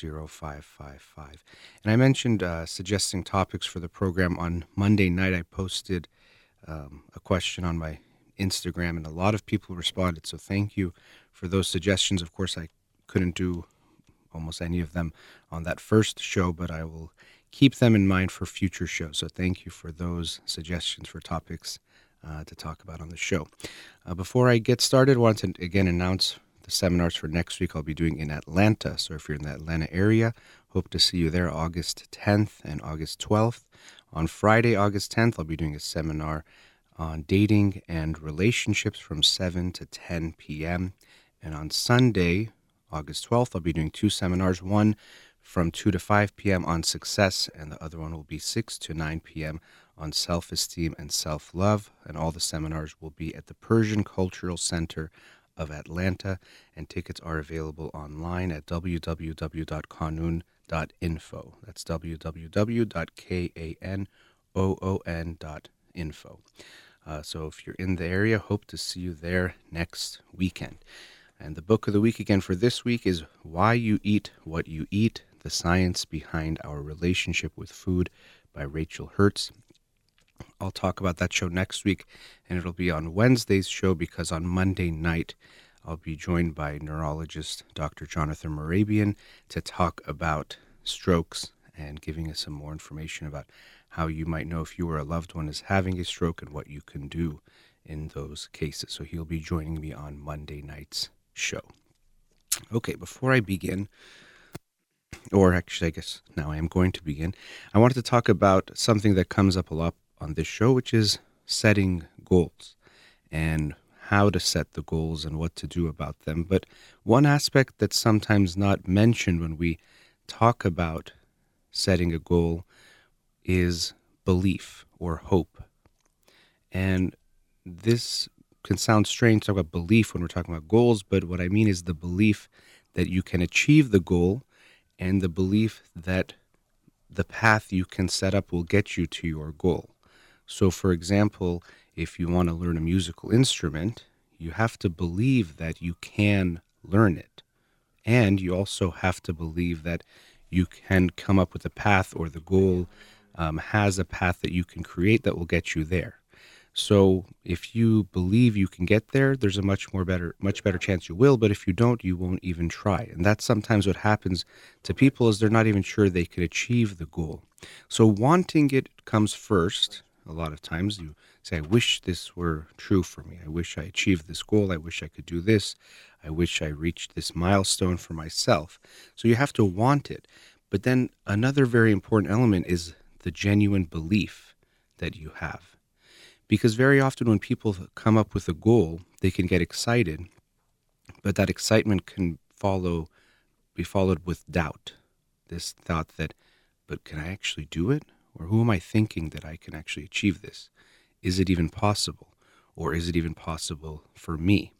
0555. And I mentioned uh, suggesting topics for the program on Monday night. I posted um, a question on my Instagram, and a lot of people responded. So thank you for those suggestions. Of course, I couldn't do almost any of them on that first show, but I will keep them in mind for future shows. So thank you for those suggestions for topics uh, to talk about on the show. Uh, before I get started, I want to again announce the seminars for next week I'll be doing in Atlanta. So if you're in the Atlanta area, hope to see you there August 10th and August 12th. On Friday, August 10th, I'll be doing a seminar on dating and relationships from 7 to 10 p.m. And on Sunday, August 12th, I'll be doing two seminars one from 2 to 5 p.m. on success, and the other one will be 6 to 9 p.m. on self esteem and self love. And all the seminars will be at the Persian Cultural Center of Atlanta, and tickets are available online at www.kanoon.info. That's www.kanoon.info. Uh, so if you're in the area, hope to see you there next weekend. And the book of the week again for this week is Why You Eat What You Eat The Science Behind Our Relationship with Food by Rachel Herz. I'll talk about that show next week, and it'll be on Wednesday's show because on Monday night I'll be joined by neurologist Dr. Jonathan Morabian to talk about strokes and giving us some more information about how you might know if you or a loved one is having a stroke and what you can do in those cases. So he'll be joining me on Monday night's show. Okay, before I begin, or actually, I guess now I am going to begin, I wanted to talk about something that comes up a lot on this show, which is setting goals and how to set the goals and what to do about them. But one aspect that's sometimes not mentioned when we talk about setting a goal is belief or hope. And this can sound strange to talk about belief when we're talking about goals, but what I mean is the belief that you can achieve the goal and the belief that the path you can set up will get you to your goal. So, for example, if you want to learn a musical instrument, you have to believe that you can learn it. And you also have to believe that you can come up with a path or the goal um, has a path that you can create that will get you there. So if you believe you can get there, there's a much more better, much better chance you will. But if you don't, you won't even try. And that's sometimes what happens to people is they're not even sure they can achieve the goal. So wanting it comes first, a lot of times you say, I wish this were true for me. I wish I achieved this goal. I wish I could do this. I wish I reached this milestone for myself. So you have to want it. But then another very important element is the genuine belief that you have. Because very often when people come up with a goal, they can get excited, but that excitement can follow be followed with doubt. This thought that, but can I actually do it? Or who am I thinking that I can actually achieve this? Is it even possible? Or is it even possible for me?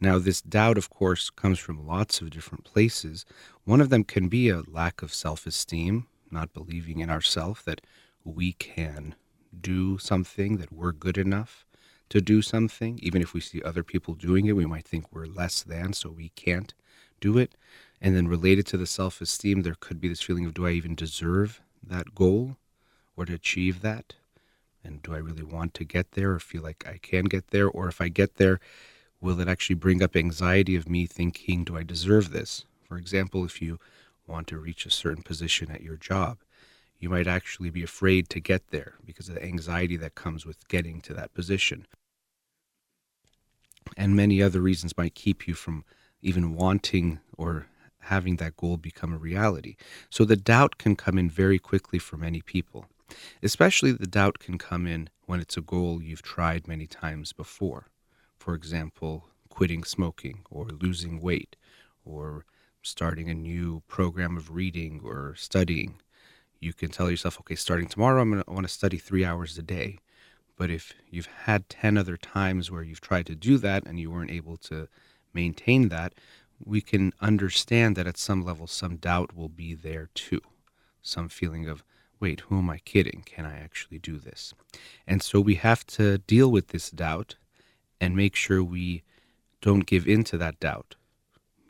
Now, this doubt, of course, comes from lots of different places. One of them can be a lack of self esteem, not believing in ourselves that we can do something, that we're good enough to do something. Even if we see other people doing it, we might think we're less than, so we can't do it. And then related to the self esteem, there could be this feeling of do I even deserve that goal? Or to achieve that? And do I really want to get there or feel like I can get there? Or if I get there, will it actually bring up anxiety of me thinking, do I deserve this? For example, if you want to reach a certain position at your job, You might actually be afraid to get there because of the anxiety that comes with getting to that position. And many other reasons might keep you from even wanting or having that goal become a reality. So the doubt can come in very quickly for many people. Especially the doubt can come in when it's a goal you've tried many times before. For example, quitting smoking or losing weight or starting a new program of reading or studying. You can tell yourself, okay, starting tomorrow, I'm gonna, want to study three hours a day. But if you've had 10 other times where you've tried to do that and you weren't able to maintain that, we can understand that at some level, some doubt will be there too. Some feeling of, wait, who am I kidding? Can I actually do this? And so we have to deal with this doubt and make sure we don't give in to that doubt.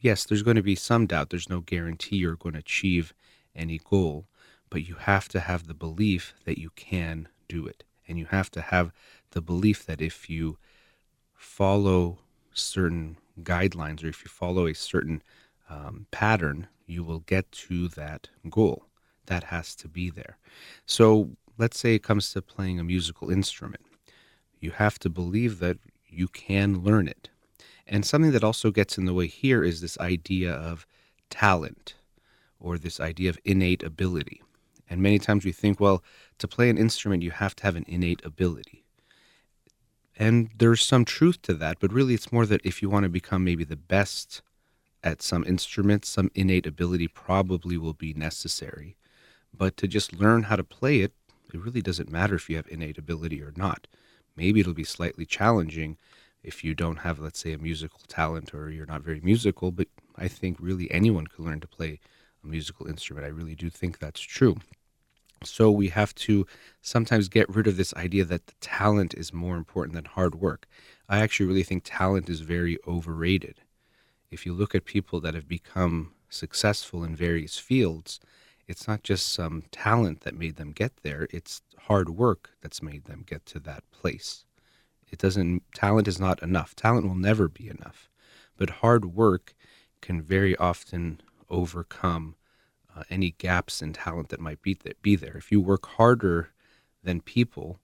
Yes, there's going to be some doubt. There's no guarantee you're going to achieve any goal, but you have to have the belief that you can do it. And you have to have the belief that if you follow certain guidelines or if you follow a certain um, pattern, you will get to that goal. That has to be there. So let's say it comes to playing a musical instrument. You have to believe that you can learn it. And something that also gets in the way here is this idea of talent or this idea of innate ability. And many times we think, well, to play an instrument, you have to have an innate ability. And there's some truth to that, but really it's more that if you want to become maybe the best at some instrument, some innate ability probably will be necessary. But to just learn how to play it, it really doesn't matter if you have innate ability or not. Maybe it'll be slightly challenging if you don't have, let's say, a musical talent or you're not very musical, but I think really anyone can learn to play a musical instrument. I really do think that's true. So we have to sometimes get rid of this idea that the talent is more important than hard work. I actually really think talent is very overrated. If you look at people that have become successful in various fields, it's not just some talent that made them get there, it's hard work that's made them get to that place. It doesn't talent is not enough. Talent will never be enough. But hard work can very often overcome uh, any gaps in talent that might be, th- be there. If you work harder than people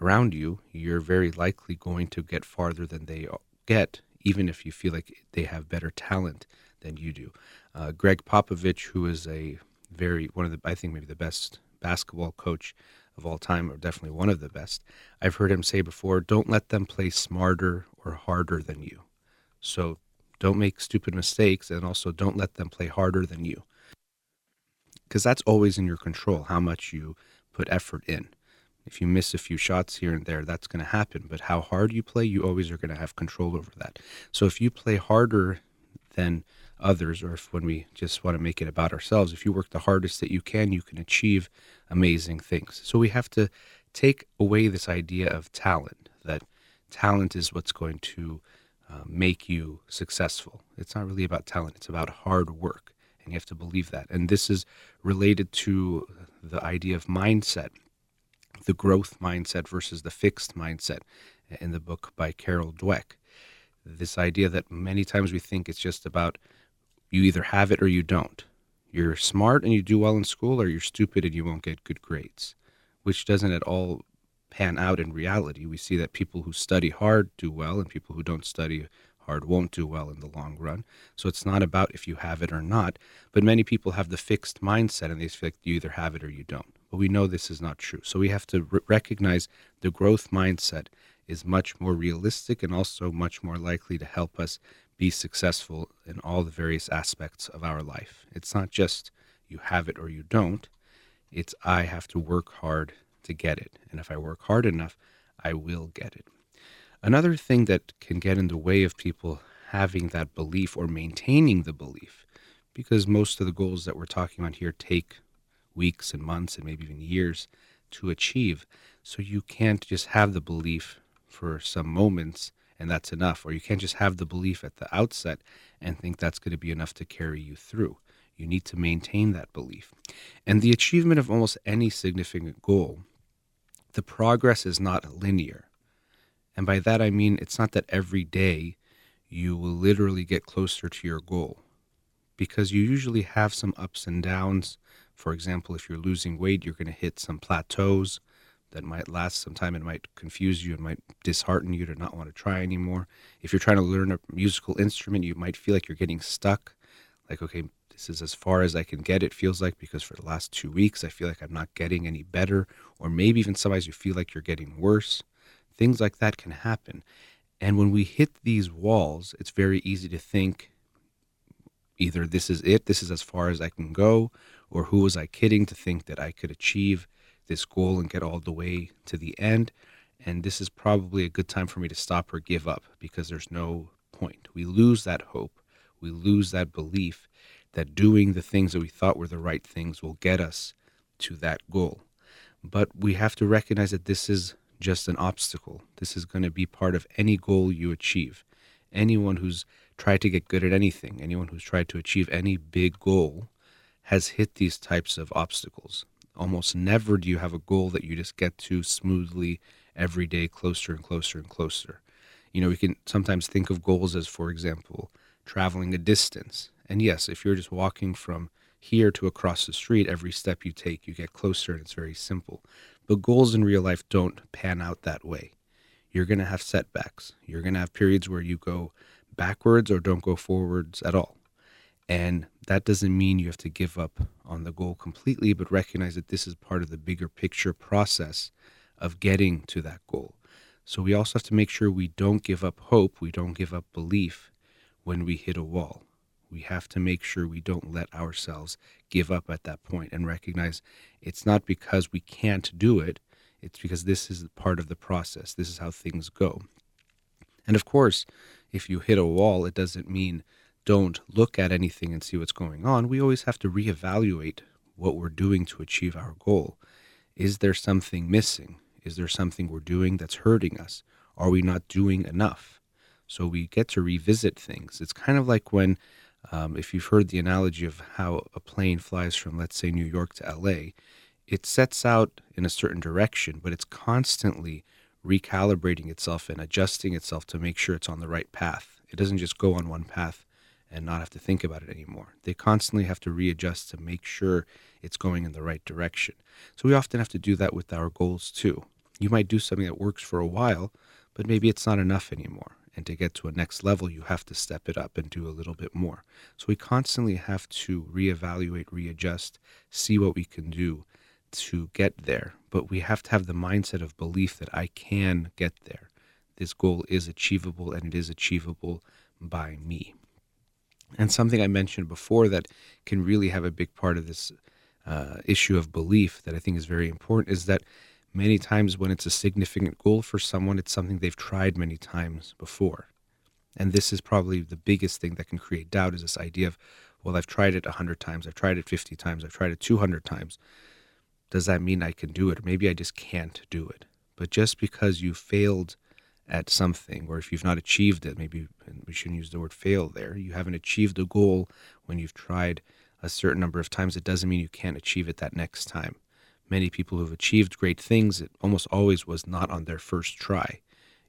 around you, you're very likely going to get farther than they get, even if you feel like they have better talent than you do. Uh, Gregg Popovich, who is a very one of the I think maybe the best basketball coach of all time, or definitely one of the best. I've heard him say before, don't let them play smarter or harder than you. So don't make stupid mistakes and also don't let them play harder than you because that's always in your control how much you put effort in. If you miss a few shots here and there, that's going to happen. But how hard you play, you always are going to have control over that. So if you play harder than others, or if when we just want to make it about ourselves, if you work the hardest that you can, you can achieve amazing things. So we have to take away this idea of talent, that talent is what's going to uh, make you successful. It's not really about talent, it's about hard work. And you have to believe that. And this is related to the idea of mindset, the growth mindset versus the fixed mindset in the book by Carol Dweck. This idea that many times we think it's just about you either have it or you don't. You're smart and you do well in school, or you're stupid and you won't get good grades, which doesn't at all pan out in reality. We see that people who study hard do well, and people who don't study hard won't do well in the long run. So it's not about if you have it or not. But many people have the fixed mindset and they feel like you either have it or you don't. But we know this is not true. So we have to r- recognize the growth mindset is much more realistic and also much more likely to help us be successful in all the various aspects of our life. It's not just you have it or you don't. It's I have to work hard to get it. And if I work hard enough, I will get it. Another thing that can get in the way of people having that belief or maintaining the belief, because most of the goals that we're talking about here take weeks and months and maybe even years to achieve. So you can't just have the belief for some moments and that's enough. Or you can't just have the belief at the outset and think that's going to be enough to carry you through. You need to maintain that belief. And the achievement of almost any significant goal, the progress is not linear. And by that I mean it's not that every day you will literally get closer to your goal because you usually have some ups and downs For example, if you're losing weight, you're going to hit some plateaus that might last some time. It might confuse you. It might dishearten you to not want to try anymore. If you're trying to learn a musical instrument, you might feel like you're getting stuck. Like, okay, this is as far as I can get, it feels like, because for the last two weeks, I feel like I'm not getting any better. Or maybe even sometimes you feel like you're getting worse. Things like that can happen. And when we hit these walls, it's very easy to think either this is it, this is as far as I can go, or who was I kidding to think that I could achieve this goal and get all the way to the end. And this is probably a good time for me to stop or give up because there's no point. We lose that hope, we lose that belief that doing the things that we thought were the right things will get us to that goal. But we have to recognize that this is just an obstacle. This is going to be part of any goal you achieve. Anyone who's tried to get good at anything, anyone who's tried to achieve any big goal, has hit these types of obstacles. Almost never do you have a goal that you just get to smoothly every day, closer and closer and closer. You know, we can sometimes think of goals as, for example, traveling a distance. And yes, if you're just walking from here to across the street, every step you take, you get closer and it's very simple. But goals in real life don't pan out that way. You're going to have setbacks. You're going to have periods where you go backwards or don't go forwards at all. And that doesn't mean you have to give up on the goal completely, but recognize that this is part of the bigger picture process of getting to that goal. So we also have to make sure we don't give up hope, we don't give up belief when we hit a wall. We have to make sure we don't let ourselves give up at that point and recognize it's not because we can't do it, it's because this is part of the process. This is how things go. And of course, if you hit a wall, it doesn't mean don't look at anything and see what's going on. We always have to reevaluate what we're doing to achieve our goal. Is there something missing? Is there something we're doing that's hurting us? Are we not doing enough? So we get to revisit things. It's kind of like when um, if you've heard the analogy of how a plane flies from, let's say, New York to LA, it sets out in a certain direction, but it's constantly recalibrating itself and adjusting itself to make sure it's on the right path. It doesn't just go on one path and not have to think about it anymore. They constantly have to readjust to make sure it's going in the right direction. So we often have to do that with our goals too. You might do something that works for a while, but maybe it's not enough anymore. And to get to a next level, you have to step it up and do a little bit more. So we constantly have to reevaluate, readjust, see what we can do to get there. But we have to have the mindset of belief that I can get there. This goal is achievable and it is achievable by me. And something I mentioned before that can really have a big part of this uh, issue of belief that I think is very important is that Many times, when it's a significant goal for someone, it's something they've tried many times before. And this is probably the biggest thing that can create doubt is this idea of, well, I've tried it 100 times, I've tried it 50 times, I've tried it 200 times. Does that mean I can do it? maybe I just can't do it. But just because you failed at something, or if you've not achieved it, maybe we shouldn't use the word fail there, you haven't achieved a goal when you've tried a certain number of times, it doesn't mean you can't achieve it that next time many people who've achieved great things, it almost always was not on their first try.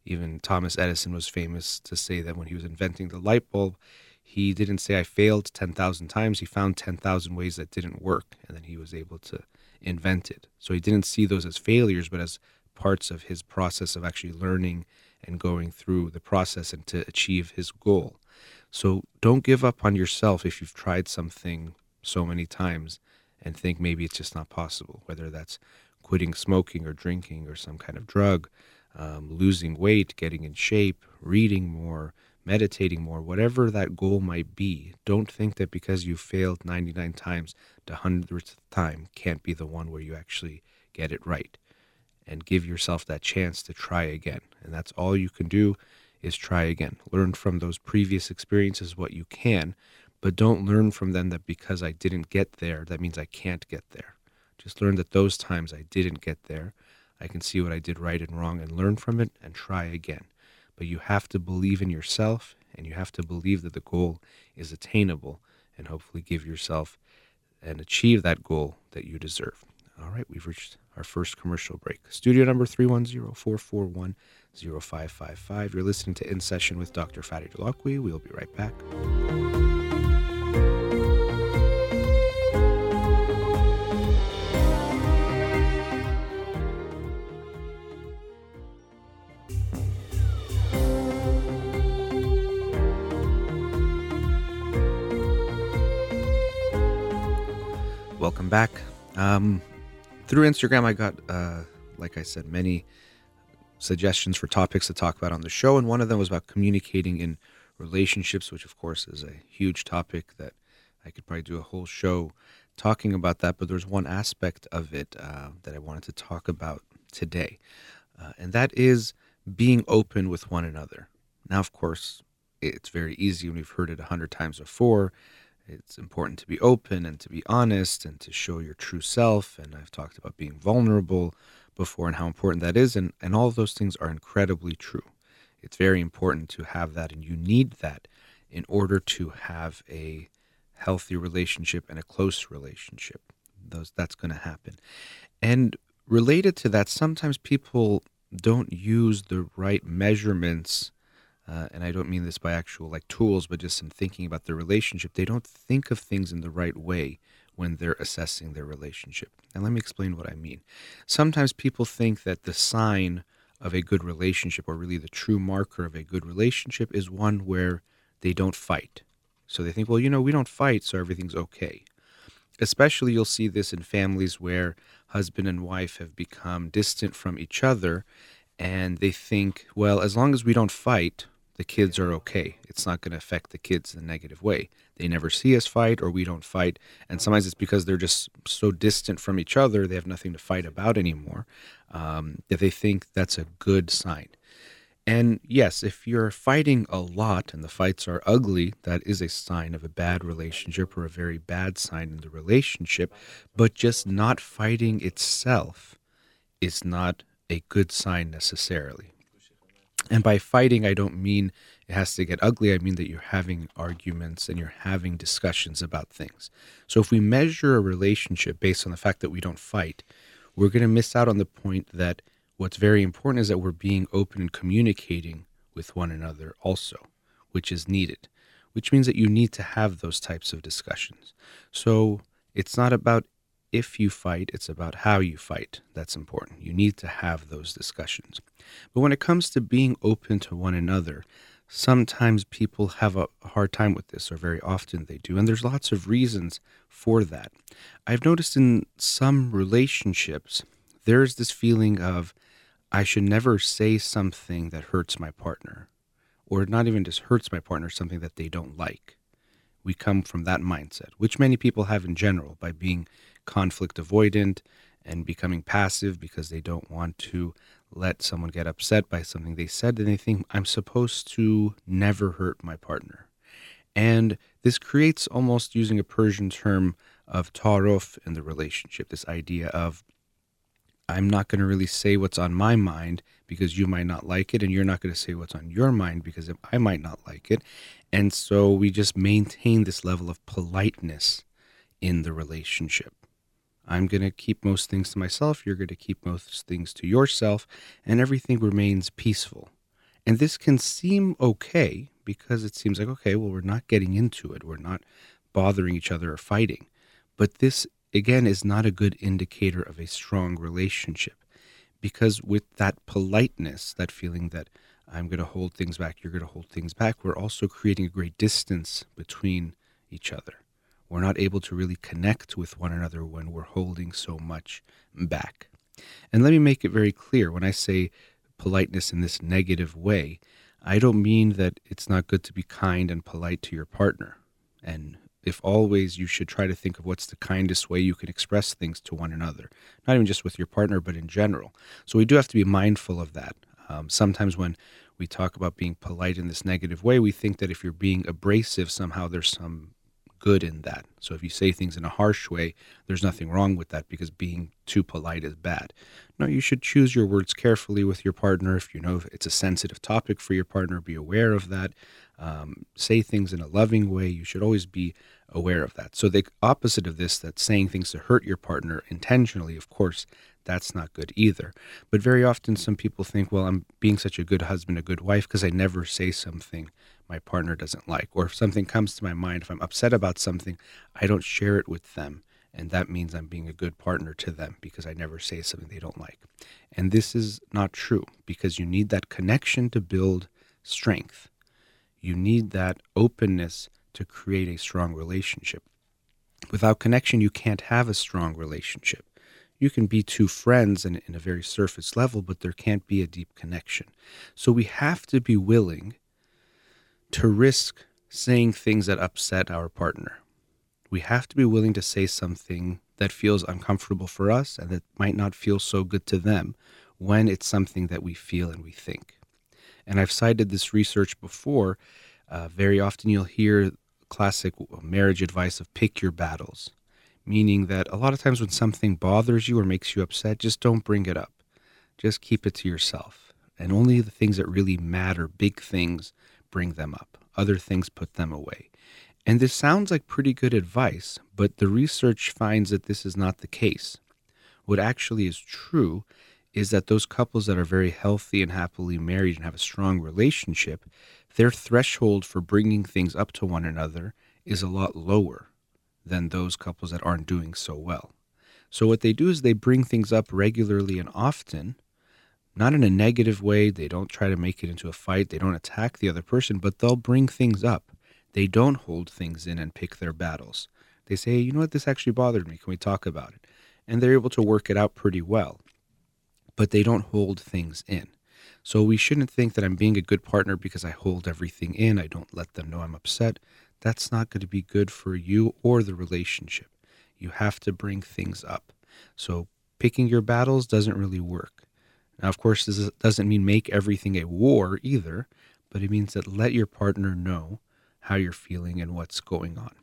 Even Thomas Edison was famous to say that when he was inventing the light bulb, he didn't say, I failed 10,000 times. He found 10,000 ways that didn't work, and then he was able to invent it. So he didn't see those as failures, but as parts of his process of actually learning and going through the process and to achieve his goal. So don't give up on yourself if you've tried something so many times and think maybe it's just not possible, whether that's quitting smoking or drinking or some kind of drug, um, losing weight, getting in shape, reading more, meditating more, whatever that goal might be. Don't think that because you failed 99 times, the hundredth time can't be the one where you actually get it right. And give yourself that chance to try again. And that's all you can do is try again. Learn from those previous experiences what you can, but don't learn from them that because I didn't get there, that means I can't get there. Just learn that those times I didn't get there, I can see what I did right and wrong and learn from it and try again. But you have to believe in yourself and you have to believe that the goal is attainable and hopefully give yourself and achieve that goal that you deserve. All right, we've reached our first commercial break. Studio number 310 441 0555. You're listening to In Session with Dr. Fatty Delacqui. We'll be right back. Welcome back. Um, through Instagram, I got, uh, like I said, many suggestions for topics to talk about on the show, and one of them was about communicating in relationships, which, of course, is a huge topic that I could probably do a whole show talking about that. But there's one aspect of it uh, that I wanted to talk about today, uh, and that is being open with one another. Now, of course, it's very easy, and we've heard it a hundred times before. It's important to be open and to be honest and to show your true self. And I've talked about being vulnerable before and how important that is. And, and all those things are incredibly true. It's very important to have that, and you need that in order to have a healthy relationship and a close relationship. Those that's going to happen. And related to that, sometimes people don't use the right measurements uh, and I don't mean this by actual like tools, but just in thinking about their relationship, they don't think of things in the right way when they're assessing their relationship. And let me explain what I mean. Sometimes people think that the sign of a good relationship, or really the true marker of a good relationship, is one where they don't fight. So they think, well, you know, we don't fight, so everything's okay. Especially you'll see this in families where husband and wife have become distant from each other and they think, well, as long as we don't fight, the kids are okay. It's not going to affect the kids in a negative way. They never see us fight or we don't fight. And sometimes it's because they're just so distant from each other, they have nothing to fight about anymore, um, that they think that's a good sign. And yes, if you're fighting a lot and the fights are ugly, that is a sign of a bad relationship or a very bad sign in the relationship. But just not fighting itself is not a good sign necessarily. And by fighting, I don't mean it has to get ugly. I mean that you're having arguments and you're having discussions about things. So if we measure a relationship based on the fact that we don't fight, we're going to miss out on the point that what's very important is that we're being open and communicating with one another also, which is needed, which means that you need to have those types of discussions. So it's not about if you fight, it's about how you fight. That's important. You need to have those discussions. But when it comes to being open to one another, sometimes people have a hard time with this, or very often they do. And there's lots of reasons for that. I've noticed in some relationships, there's this feeling of, I should never say something that hurts my partner, or not even just hurts my partner, something that they don't like. We come from that mindset, which many people have in general by being conflict avoidant and becoming passive because they don't want to let someone get upset by something they said and they think I'm supposed to never hurt my partner. And this creates almost using a Persian term of ta'aruf in the relationship, this idea of I'm not going to really say what's on my mind because you might not like it, and you're not going to say what's on your mind because I might not like it. And so we just maintain this level of politeness in the relationship. I'm going to keep most things to myself. You're going to keep most things to yourself, and everything remains peaceful. And this can seem okay because it seems like, okay, well, we're not getting into it. We're not bothering each other or fighting. But this, again, is not a good indicator of a strong relationship because with that politeness, that feeling that I'm going to hold things back, you're going to hold things back, we're also creating a great distance between each other. We're not able to really connect with one another when we're holding so much back. And let me make it very clear when I say politeness in this negative way, I don't mean that it's not good to be kind and polite to your partner. And if always, you should try to think of what's the kindest way you can express things to one another, not even just with your partner, but in general. So we do have to be mindful of that. Um, sometimes when we talk about being polite in this negative way, we think that if you're being abrasive, somehow there's some good in that. So if you say things in a harsh way, there's nothing wrong with that because being too polite is bad. No, you should choose your words carefully with your partner. If you know it's a sensitive topic for your partner, be aware of that. Um, say things in a loving way. You should always be aware of that. So the opposite of this, that saying things to hurt your partner intentionally, of course, that's not good either. But very often, some people think, well, I'm being such a good husband, a good wife, because I never say something my partner doesn't like. Or if something comes to my mind, if I'm upset about something, I don't share it with them. And that means I'm being a good partner to them because I never say something they don't like. And this is not true because you need that connection to build strength. You need that openness to create a strong relationship. Without connection, you can't have a strong relationship. You can be two friends in, in a very surface level, but there can't be a deep connection. So we have to be willing to risk saying things that upset our partner. We have to be willing to say something that feels uncomfortable for us and that might not feel so good to them when it's something that we feel and we think. And I've cited this research before. Uh, very often you'll hear classic marriage advice of pick your battles, meaning that a lot of times when something bothers you or makes you upset, just don't bring it up. Just keep it to yourself. And only the things that really matter, big things, bring them up. Other things put them away. And this sounds like pretty good advice, but the research finds that this is not the case. What actually is true is that those couples that are very healthy and happily married and have a strong relationship, their threshold for bringing things up to one another is a lot lower than those couples that aren't doing so well. So, what they do is they bring things up regularly and often, not in a negative way. They don't try to make it into a fight, they don't attack the other person, but they'll bring things up. They don't hold things in and pick their battles. They say, you know what, this actually bothered me. Can we talk about it? And they're able to work it out pretty well but they don't hold things in. So we shouldn't think that I'm being a good partner because I hold everything in. I don't let them know I'm upset. That's not going to be good for you or the relationship. You have to bring things up. So picking your battles doesn't really work. Now, of course, this doesn't mean make everything a war either, but it means that let your partner know how you're feeling and what's going on.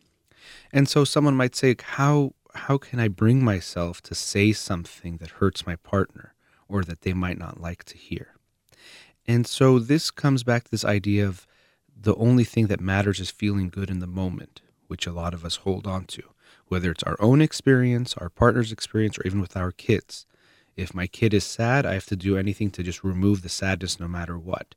And so someone might say, how how can I bring myself to say something that hurts my partner? or that they might not like to hear. And so this comes back to this idea of the only thing that matters is feeling good in the moment, which a lot of us hold on to, whether it's our own experience, our partner's experience, or even with our kids. If my kid is sad, I have to do anything to just remove the sadness no matter what,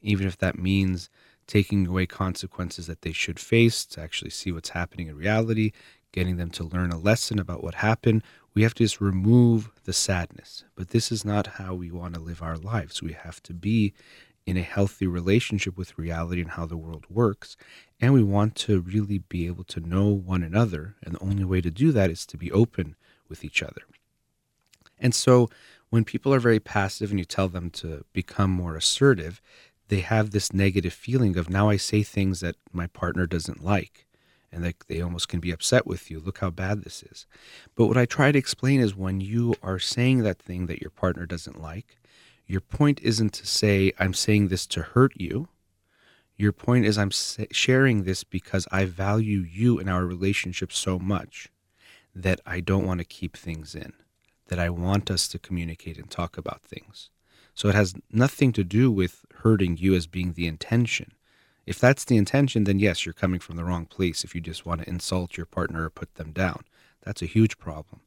even if that means taking away consequences that they should face to actually see what's happening in reality, getting them to learn a lesson about what happened, we have to just remove the sadness. But this is not how we want to live our lives. We have to be in a healthy relationship with reality and how the world works. And we want to really be able to know one another. And the only way to do that is to be open with each other. And so when people are very passive and you tell them to become more assertive, they have this negative feeling of now I say things that my partner doesn't like and they, they almost can be upset with you. Look how bad this is. But what I try to explain is when you are saying that thing that your partner doesn't like, your point isn't to say, I'm saying this to hurt you. Your point is, I'm sharing this because I value you and our relationship so much that I don't want to keep things in, that I want us to communicate and talk about things. So it has nothing to do with hurting you as being the intention. If that's the intention, then yes, you're coming from the wrong place if you just want to insult your partner or put them down. That's a huge problem.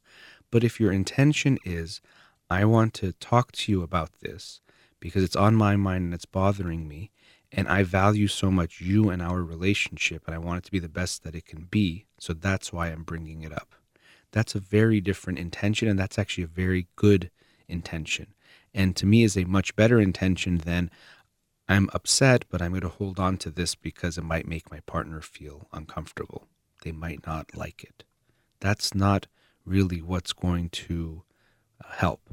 But if your intention is, I want to talk to you about this because it's on my mind and it's bothering me, and I value so much you and our relationship, and I want it to be the best that it can be, so that's why I'm bringing it up. That's a very different intention, and that's actually a very good intention. And to me, is a much better intention than I'm upset, but I'm going to hold on to this because it might make my partner feel uncomfortable. They might not like it. That's not really what's going to help.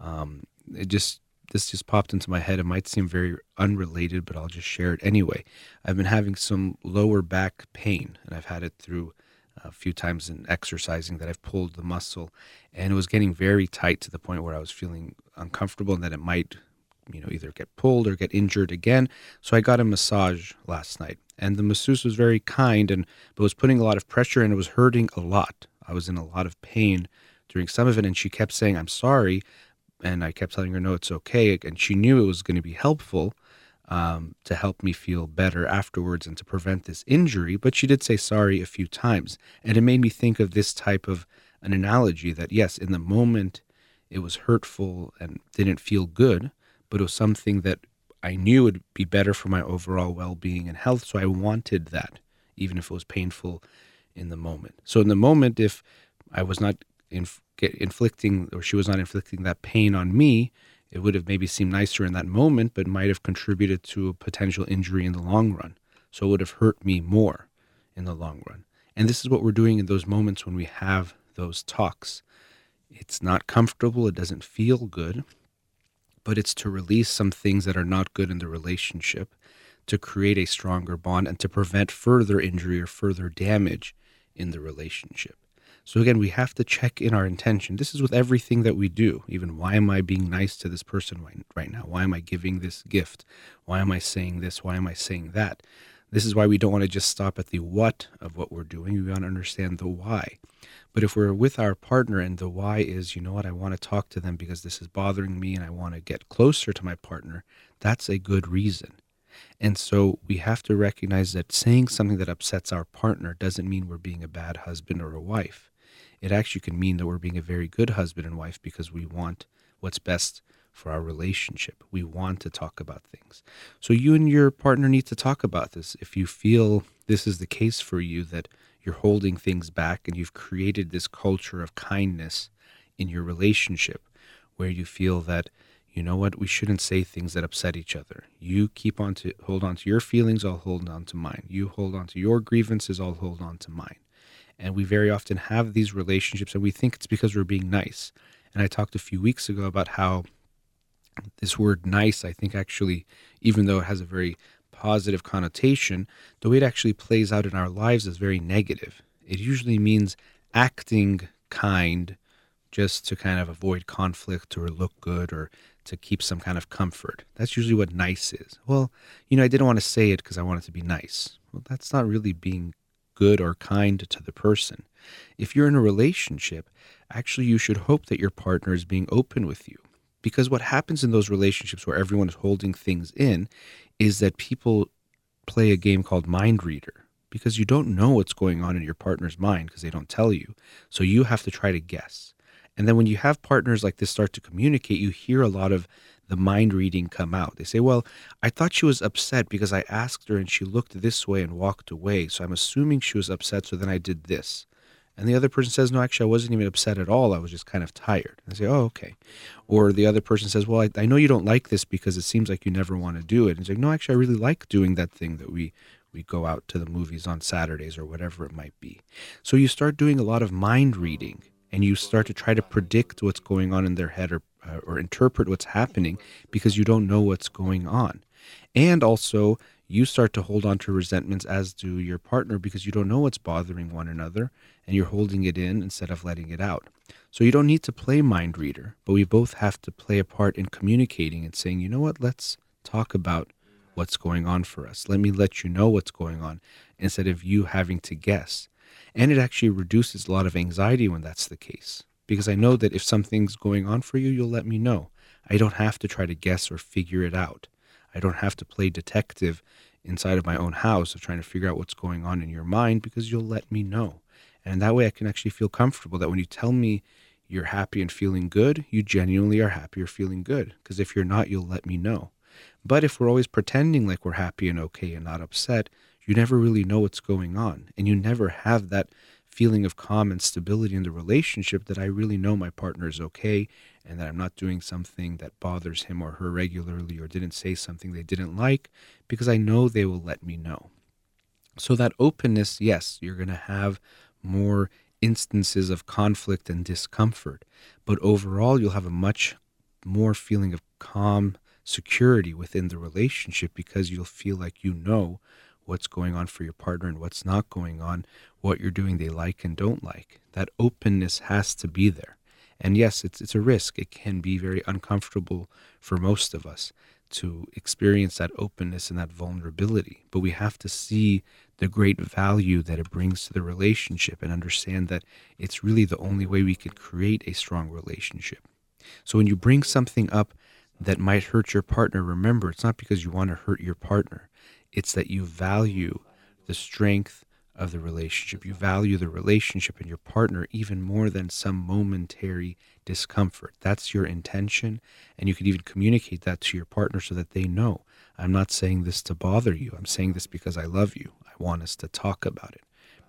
Um, it just this just popped into my head. It might seem very unrelated, but I'll just share it anyway. I've been having some lower back pain, and I've had it through a few times in exercising that I've pulled the muscle, and it was getting very tight to the point where I was feeling uncomfortable and that it might you know, either get pulled or get injured again. So I got a massage last night, and the masseuse was very kind and but was putting a lot of pressure and it was hurting a lot. I was in a lot of pain during some of it, and she kept saying, "I'm sorry," and I kept telling her, "No, it's okay." And she knew it was going to be helpful um, to help me feel better afterwards and to prevent this injury. But she did say sorry a few times, and it made me think of this type of an analogy that yes, in the moment it was hurtful and didn't feel good but it was something that I knew would be better for my overall well being and health. So I wanted that, even if it was painful in the moment. So in the moment, if I was not inf- inflicting, or she was not inflicting that pain on me, it would have maybe seemed nicer in that moment, but might have contributed to a potential injury in the long run. So it would have hurt me more in the long run. And this is what we're doing in those moments when we have those talks. It's not comfortable, it doesn't feel good, but it's to release some things that are not good in the relationship, to create a stronger bond, and to prevent further injury or further damage in the relationship. So again, we have to check in our intention. This is with everything that we do. Even why am I being nice to this person right now? Why am I giving this gift? Why am I saying this? Why am I saying that? This is why we don't want to just stop at the what of what we're doing. We want to understand the why. But if we're with our partner and the why is, you know what, I want to talk to them because this is bothering me and I want to get closer to my partner, that's a good reason. And so we have to recognize that saying something that upsets our partner doesn't mean we're being a bad husband or a wife it actually can mean that we're being a very good husband and wife because we want what's best for our relationship. We want to talk about things. So you and your partner need to talk about this. If you feel this is the case for you, that you're holding things back and you've created this culture of kindness in your relationship where you feel that you know what we shouldn't say things that upset each other you keep on to hold on to your feelings i'll hold on to mine you hold on to your grievances i'll hold on to mine and we very often have these relationships and we think it's because we're being nice. And I talked a few weeks ago about how this word nice, I think actually, even though it has a very positive connotation, the way it actually plays out in our lives is very negative. It usually means acting kind just to kind of avoid conflict or look good or to keep some kind of comfort. That's usually what nice is. Well, you know, I didn't want to say it because I wanted to be nice. Well, that's not really being good or kind to the person. If you're in a relationship, actually, you should hope that your partner is being open with you. Because what happens in those relationships where everyone is holding things in is that people play a game called mind reader because you don't know what's going on in your partner's mind because they don't tell you. So you have to try to guess. And then when you have partners like this start to communicate, you hear a lot of the mind reading come out. They say, Well, I thought she was upset because I asked her and she looked this way and walked away. So I'm assuming she was upset. So then I did this. And the other person says, No, actually, I wasn't even upset at all. I was just kind of tired. And I say, Oh, okay. Or the other person says, Well, I, I know you don't like this because it seems like you never want to do it. And it's like, No, actually, I really like doing that thing that we we go out to the movies on Saturdays or whatever it might be. So you start doing a lot of mind reading and you start to try to predict what's going on in their head or uh, or interpret what's happening because you don't know what's going on. And also, you start to hold on to resentments as do your partner because you don't know what's bothering one another and you're holding it in instead of letting it out. So you don't need to play mind reader, but we both have to play a part in communicating and saying, you know what, let's talk about what's going on for us. Let me let you know what's going on instead of you having to guess. And it actually reduces a lot of anxiety when that's the case because I know that if something's going on for you, you'll let me know. I don't have to try to guess or figure it out. I don't have to play detective inside of my own house of trying to figure out what's going on in your mind because you'll let me know. And that way I can actually feel comfortable that when you tell me you're happy and feeling good, you genuinely are happy or feeling good. Because if you're not, you'll let me know. But if we're always pretending like we're happy and okay and not upset, you never really know what's going on. And you never have that feeling of calm and stability in the relationship that I really know my partner is okay and that I'm not doing something that bothers him or her regularly or didn't say something they didn't like because I know they will let me know. So, that openness, yes, you're going to have more instances of conflict and discomfort, but overall, you'll have a much more feeling of calm security within the relationship because you'll feel like you know what's going on for your partner and what's not going on, what you're doing they like and don't like. That openness has to be there. And yes, it's it's a risk. It can be very uncomfortable for most of us to experience that openness and that vulnerability. But we have to see the great value that it brings to the relationship and understand that it's really the only way we can create a strong relationship. So when you bring something up that might hurt your partner, remember it's not because you want to hurt your partner. It's that you value the strength of the relationship. You value the relationship and your partner even more than some momentary discomfort. That's your intention. And you could even communicate that to your partner so that they know I'm not saying this to bother you. I'm saying this because I love you. I want us to talk about it.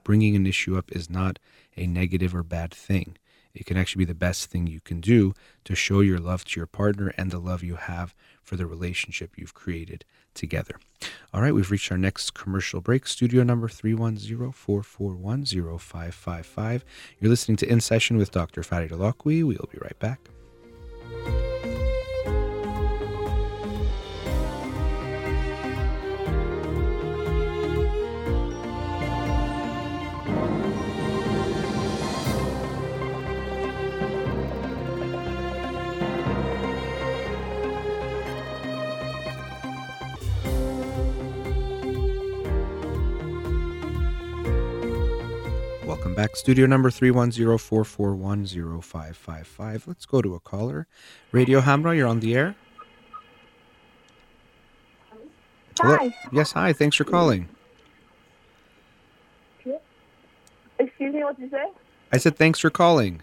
Bringing an issue up is not a negative or bad thing. It can actually be the best thing you can do to show your love to your partner and the love you have for the relationship you've created together. All right, we've reached our next commercial break. Studio number 310 441 0555. You're listening to In Session with Dr. Farid Holakouee. We'll be right back. Back. Studio number 310-441-0555. Let's go to a caller. Radio Hamrah, you're on the air. Hi. Yes, hi. Thanks for calling. Excuse me, what did you say? I said thanks for calling.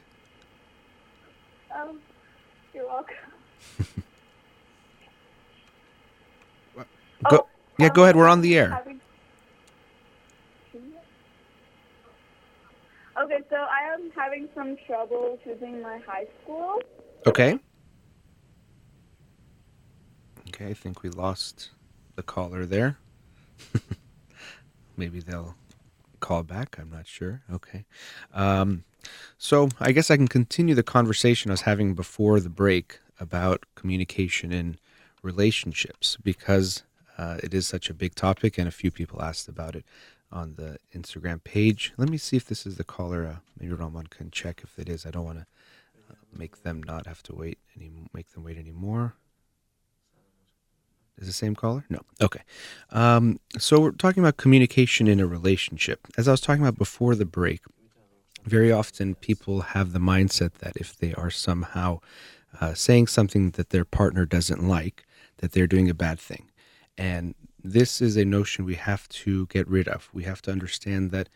Um, you're welcome. Go, Oh, yeah, um, go ahead. We're on the air. having- Okay, so I am having some trouble choosing my high school. Okay. Okay, I think we lost the caller there. Maybe they'll call back. I'm not sure. Okay. Um, so I guess I can continue the conversation I was having before the break about communication in relationships because uh, it is such a big topic and a few people asked about it on the Instagram page. Let me see if this is the caller. Uh, maybe Ramon can check if it is. I don't want to make them not have to wait any make them wait anymore. Is the same caller? No. Okay. Um, so we're talking about communication in a relationship. As I was talking about before the break, very often people have the mindset that if they are somehow uh, saying something that their partner doesn't like, that they're doing a bad thing. And this is a notion we have to get rid of. We have to understand that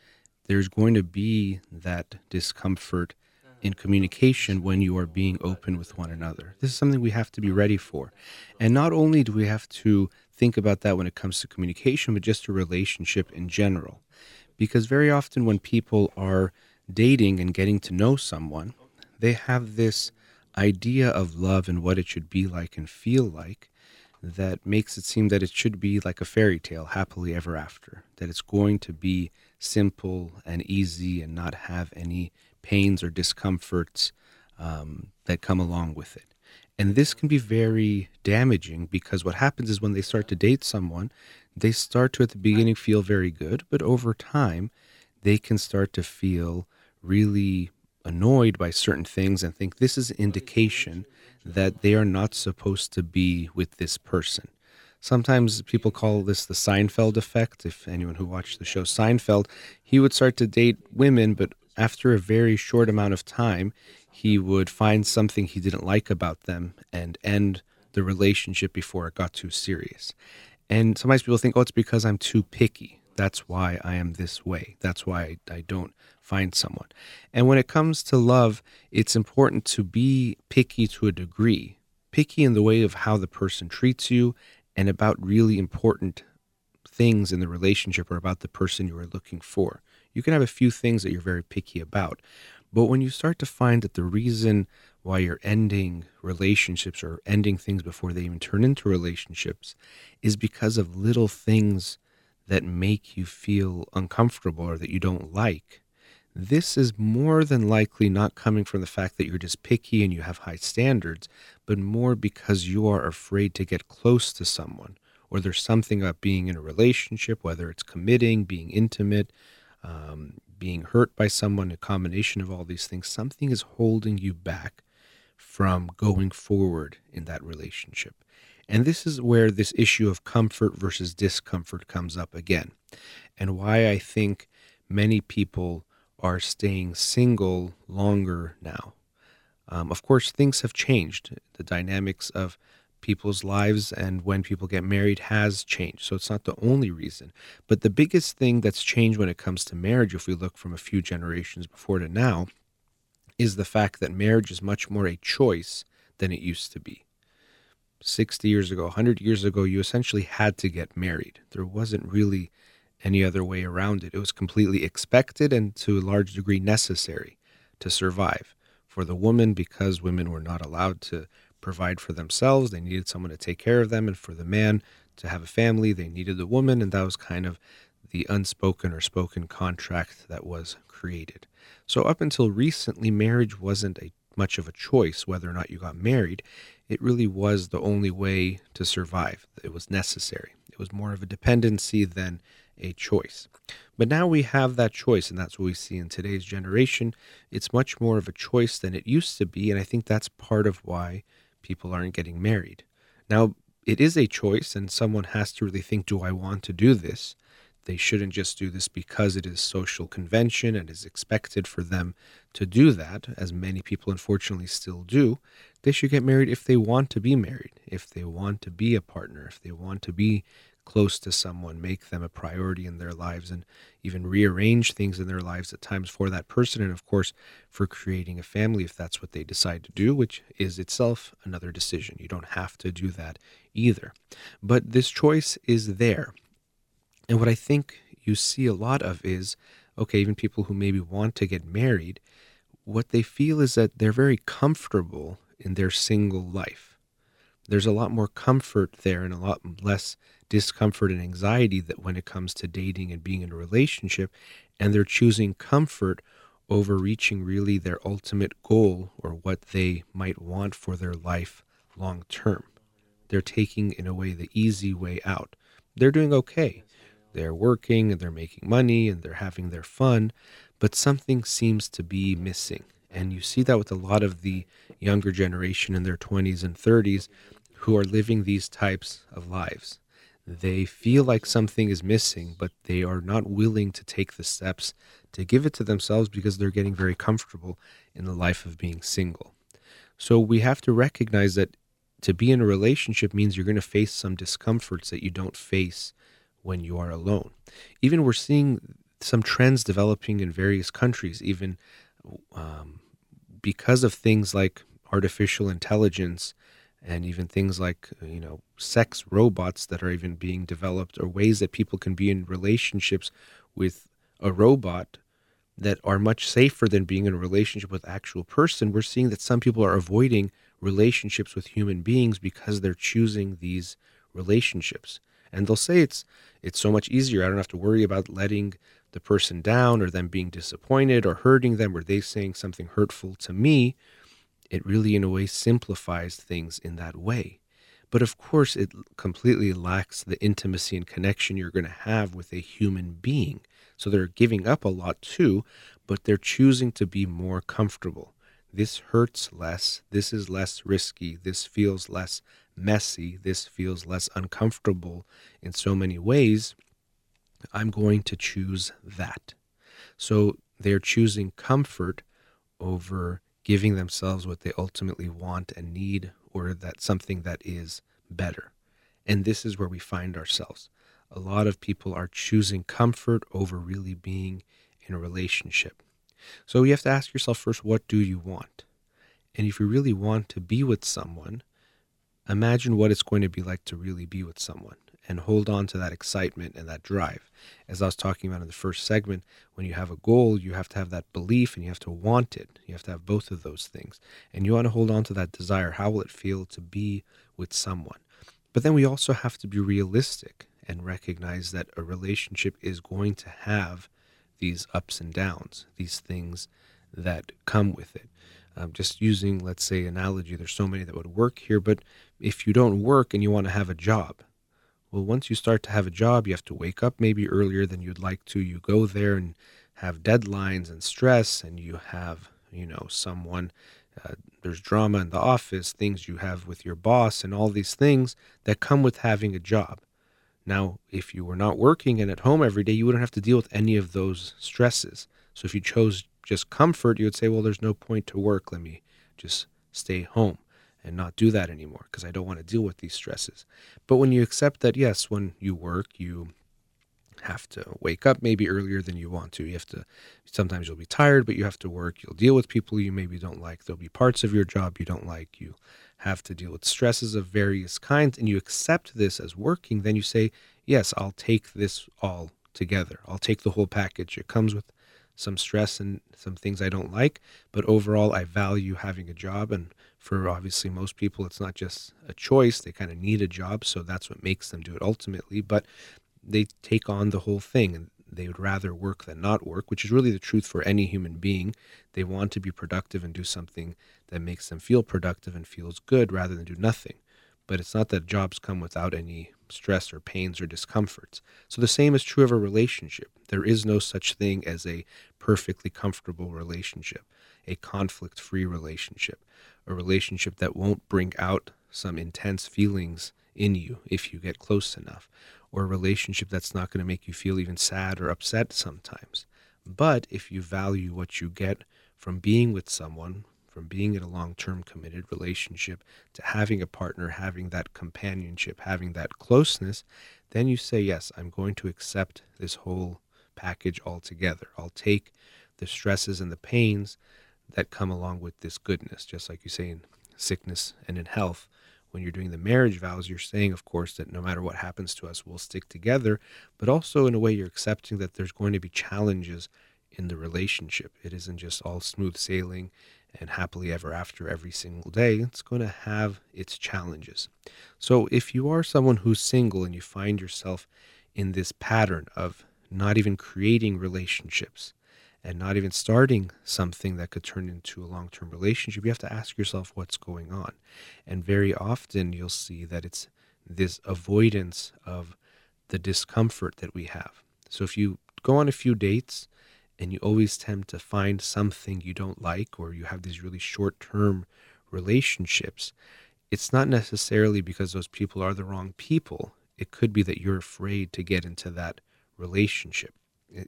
there's going to be that discomfort mm-hmm. in communication when you are being open with one another. This is something we have to be ready for. And not only do we have to think about that when it comes to communication, but just a relationship in general. Because very often when people are dating and getting to know someone, they have this idea of love and what it should be like and feel like that makes it seem that it should be like a fairy tale, happily ever after, that it's going to be simple and easy and not have any pains or discomforts um, that come along with it. And this can be very damaging because what happens is when they start to date someone, they start to at the beginning feel very good, but over time, they can start to feel really annoyed by certain things and think this is indication that they are not supposed to be with this person. Sometimes people call this the Seinfeld effect. If anyone who watched the show Seinfeld, he would start to date women, but after a very short amount of time, he would find something he didn't like about them and end the relationship before it got too serious. And sometimes people think, oh, it's because I'm too picky. That's why I am this way. That's why I, don't find someone. And when it comes to love, it's important to be picky to a degree, picky in the way of how the person treats you and about really important things in the relationship or about the person you are looking for. You can have a few things that you're very picky about, but when you start to find that the reason why you're ending relationships or ending things before they even turn into relationships is because of little things that make you feel uncomfortable or that you don't like, this is more than likely not coming from the fact that you're just picky and you have high standards, but more because you are afraid to get close to someone, or there's something about being in a relationship, whether it's committing, being intimate, um, being hurt by someone, a combination of all these things, something is holding you back from going forward in that relationship. And this is where this issue of comfort versus discomfort comes up again, and why I think many people are staying single longer now. Um, of course, things have changed. The dynamics of people's lives and when people get married has changed. So it's not the only reason. But the biggest thing that's changed when it comes to marriage, if we look from a few generations before to now, is the fact that marriage is much more a choice than it used to be. 60 years ago, 100 years ago, you essentially had to get married. There wasn't really any other way around it. It was completely expected and to a large degree necessary to survive. For the woman, because women were not allowed to provide for themselves. They needed someone to take care of them. And for the man to have a family, they needed a woman. And that was kind of the unspoken or spoken contract that was created. So, up until recently, marriage wasn't a much of a choice whether or not you got married. It really was the only way to survive. It was necessary. It was more of a dependency than a choice. But now we have that choice, and that's what we see in today's generation. It's much more of a choice than it used to be, and I think that's part of why people aren't getting married. Now, it is a choice, and someone has to really think do I want to do this? They shouldn't just do this because it is social convention and is expected for them to do that, as many people unfortunately still do. They should get married if they want to be married, if they want to be a partner, if they want to be close to someone, make them a priority in their lives, and even rearrange things in their lives at times for that person. And of course, for creating a family, if that's what they decide to do, which is itself another decision. You don't have to do that either. But this choice is there. And what I think you see a lot of is okay, even people who maybe want to get married, what they feel is that they're very comfortable in their single life. There's a lot more comfort there and a lot less discomfort and anxiety that when it comes to dating and being in a relationship and they're choosing comfort over reaching really their ultimate goal or what they might want for their life long term. They're taking in a way the easy way out. They're doing okay. They're working and they're making money and they're having their fun, but something seems to be missing. And you see that with a lot of the younger generation in their 20s and 30s who are living these types of lives. They feel like something is missing, but they are not willing to take the steps to give it to themselves because they're getting very comfortable in the life of being single. So we have to recognize that to be in a relationship means you're going to face some discomforts that you don't face when you are alone. Even we're seeing some trends developing in various countries, even um, because of things like artificial intelligence and even things like you know sex robots that are even being developed or ways that people can be in relationships with a robot that are much safer than being in a relationship with actual person. We're seeing that some people are avoiding relationships with human beings because they're choosing these relationships. And they'll say it's it's so much easier. I don't have to worry about letting the person down or them being disappointed or hurting them or they saying something hurtful to me it really, in a way, simplifies things in that way. But of course, it completely lacks the intimacy and connection you're going to have with a human being. So they're giving up a lot too, but they're choosing to be more comfortable. This hurts less. This is less risky. This feels less messy. This feels less uncomfortable in so many ways. I'm going to choose that. So they're choosing comfort over giving themselves what they ultimately want and need, or that something that is better. And this is where we find ourselves. A lot of people are choosing comfort over really being in a relationship. So you have to ask yourself first, what do you want? And if you really want to be with someone, imagine what it's going to be like to really be with someone and hold on to that excitement and that drive. As I was talking about in the first segment, when you have a goal, you have to have that belief and you have to want it. You have to have both of those things. And you want to hold on to that desire. How will it feel to be with someone? But then we also have to be realistic and recognize that a relationship is going to have these ups and downs, these things that come with it. Um, just using, let's say, analogy, there's so many that would work here, but if you don't work and you want to have a job, well, once you start to have a job, you have to wake up maybe earlier than you'd like to. You go there and have deadlines and stress, and you have, you know, someone, uh, there's drama in the office, things you have with your boss, and all these things that come with having a job. Now, if you were not working and at home every day, you wouldn't have to deal with any of those stresses. So if you chose just comfort, you would say, well, there's no point to work. Let me just stay home and not do that anymore because I don't want to deal with these stresses. But when you accept that, yes, when you work, you have to wake up maybe earlier than you want to. You have to, sometimes you'll be tired, but you have to work. You'll deal with people you maybe don't like. There'll be parts of your job you don't like. You have to deal with stresses of various kinds, and you accept this as working. Then you say, yes, I'll take this all together. I'll take the whole package. It comes with some stress and some things I don't like, but overall I value having a job and for obviously most people it's not just a choice, they kind of need a job, so that's what makes them do it ultimately, but they take on the whole thing and they would rather work than not work, which is really the truth for any human being. They want to be productive and do something that makes them feel productive and feels good rather than do nothing. But it's not that jobs come without any stress or pains or discomforts. So the same is true of a relationship. There is no such thing as a perfectly comfortable relationship, a conflict free relationship, a relationship that won't bring out some intense feelings in you if you get close enough, or a relationship that's not going to make you feel even sad or upset sometimes. But if you value what you get from being with someone, from being in a long term committed relationship to having a partner, having that companionship, having that closeness, then you say, Yes, I'm going to accept this whole package altogether. I'll take the stresses and the pains that come along with this goodness, just like you say in sickness and in health. When you're doing the marriage vows, you're saying, of course, that no matter what happens to us, we'll stick together, but also in a way, you're accepting that there's going to be challenges in the relationship. It isn't just all smooth sailing and happily ever after every single day, it's going to have its challenges. So, if you are someone who's single and you find yourself in this pattern of not even creating relationships and not even starting something that could turn into a long term relationship, you have to ask yourself what's going on. And very often you'll see that it's this avoidance of the discomfort that we have. So, if you go on a few dates, and you always tend to find something you don't like or you have these really short term relationships, it's not necessarily because those people are the wrong people. It could be that you're afraid to get into that relationship.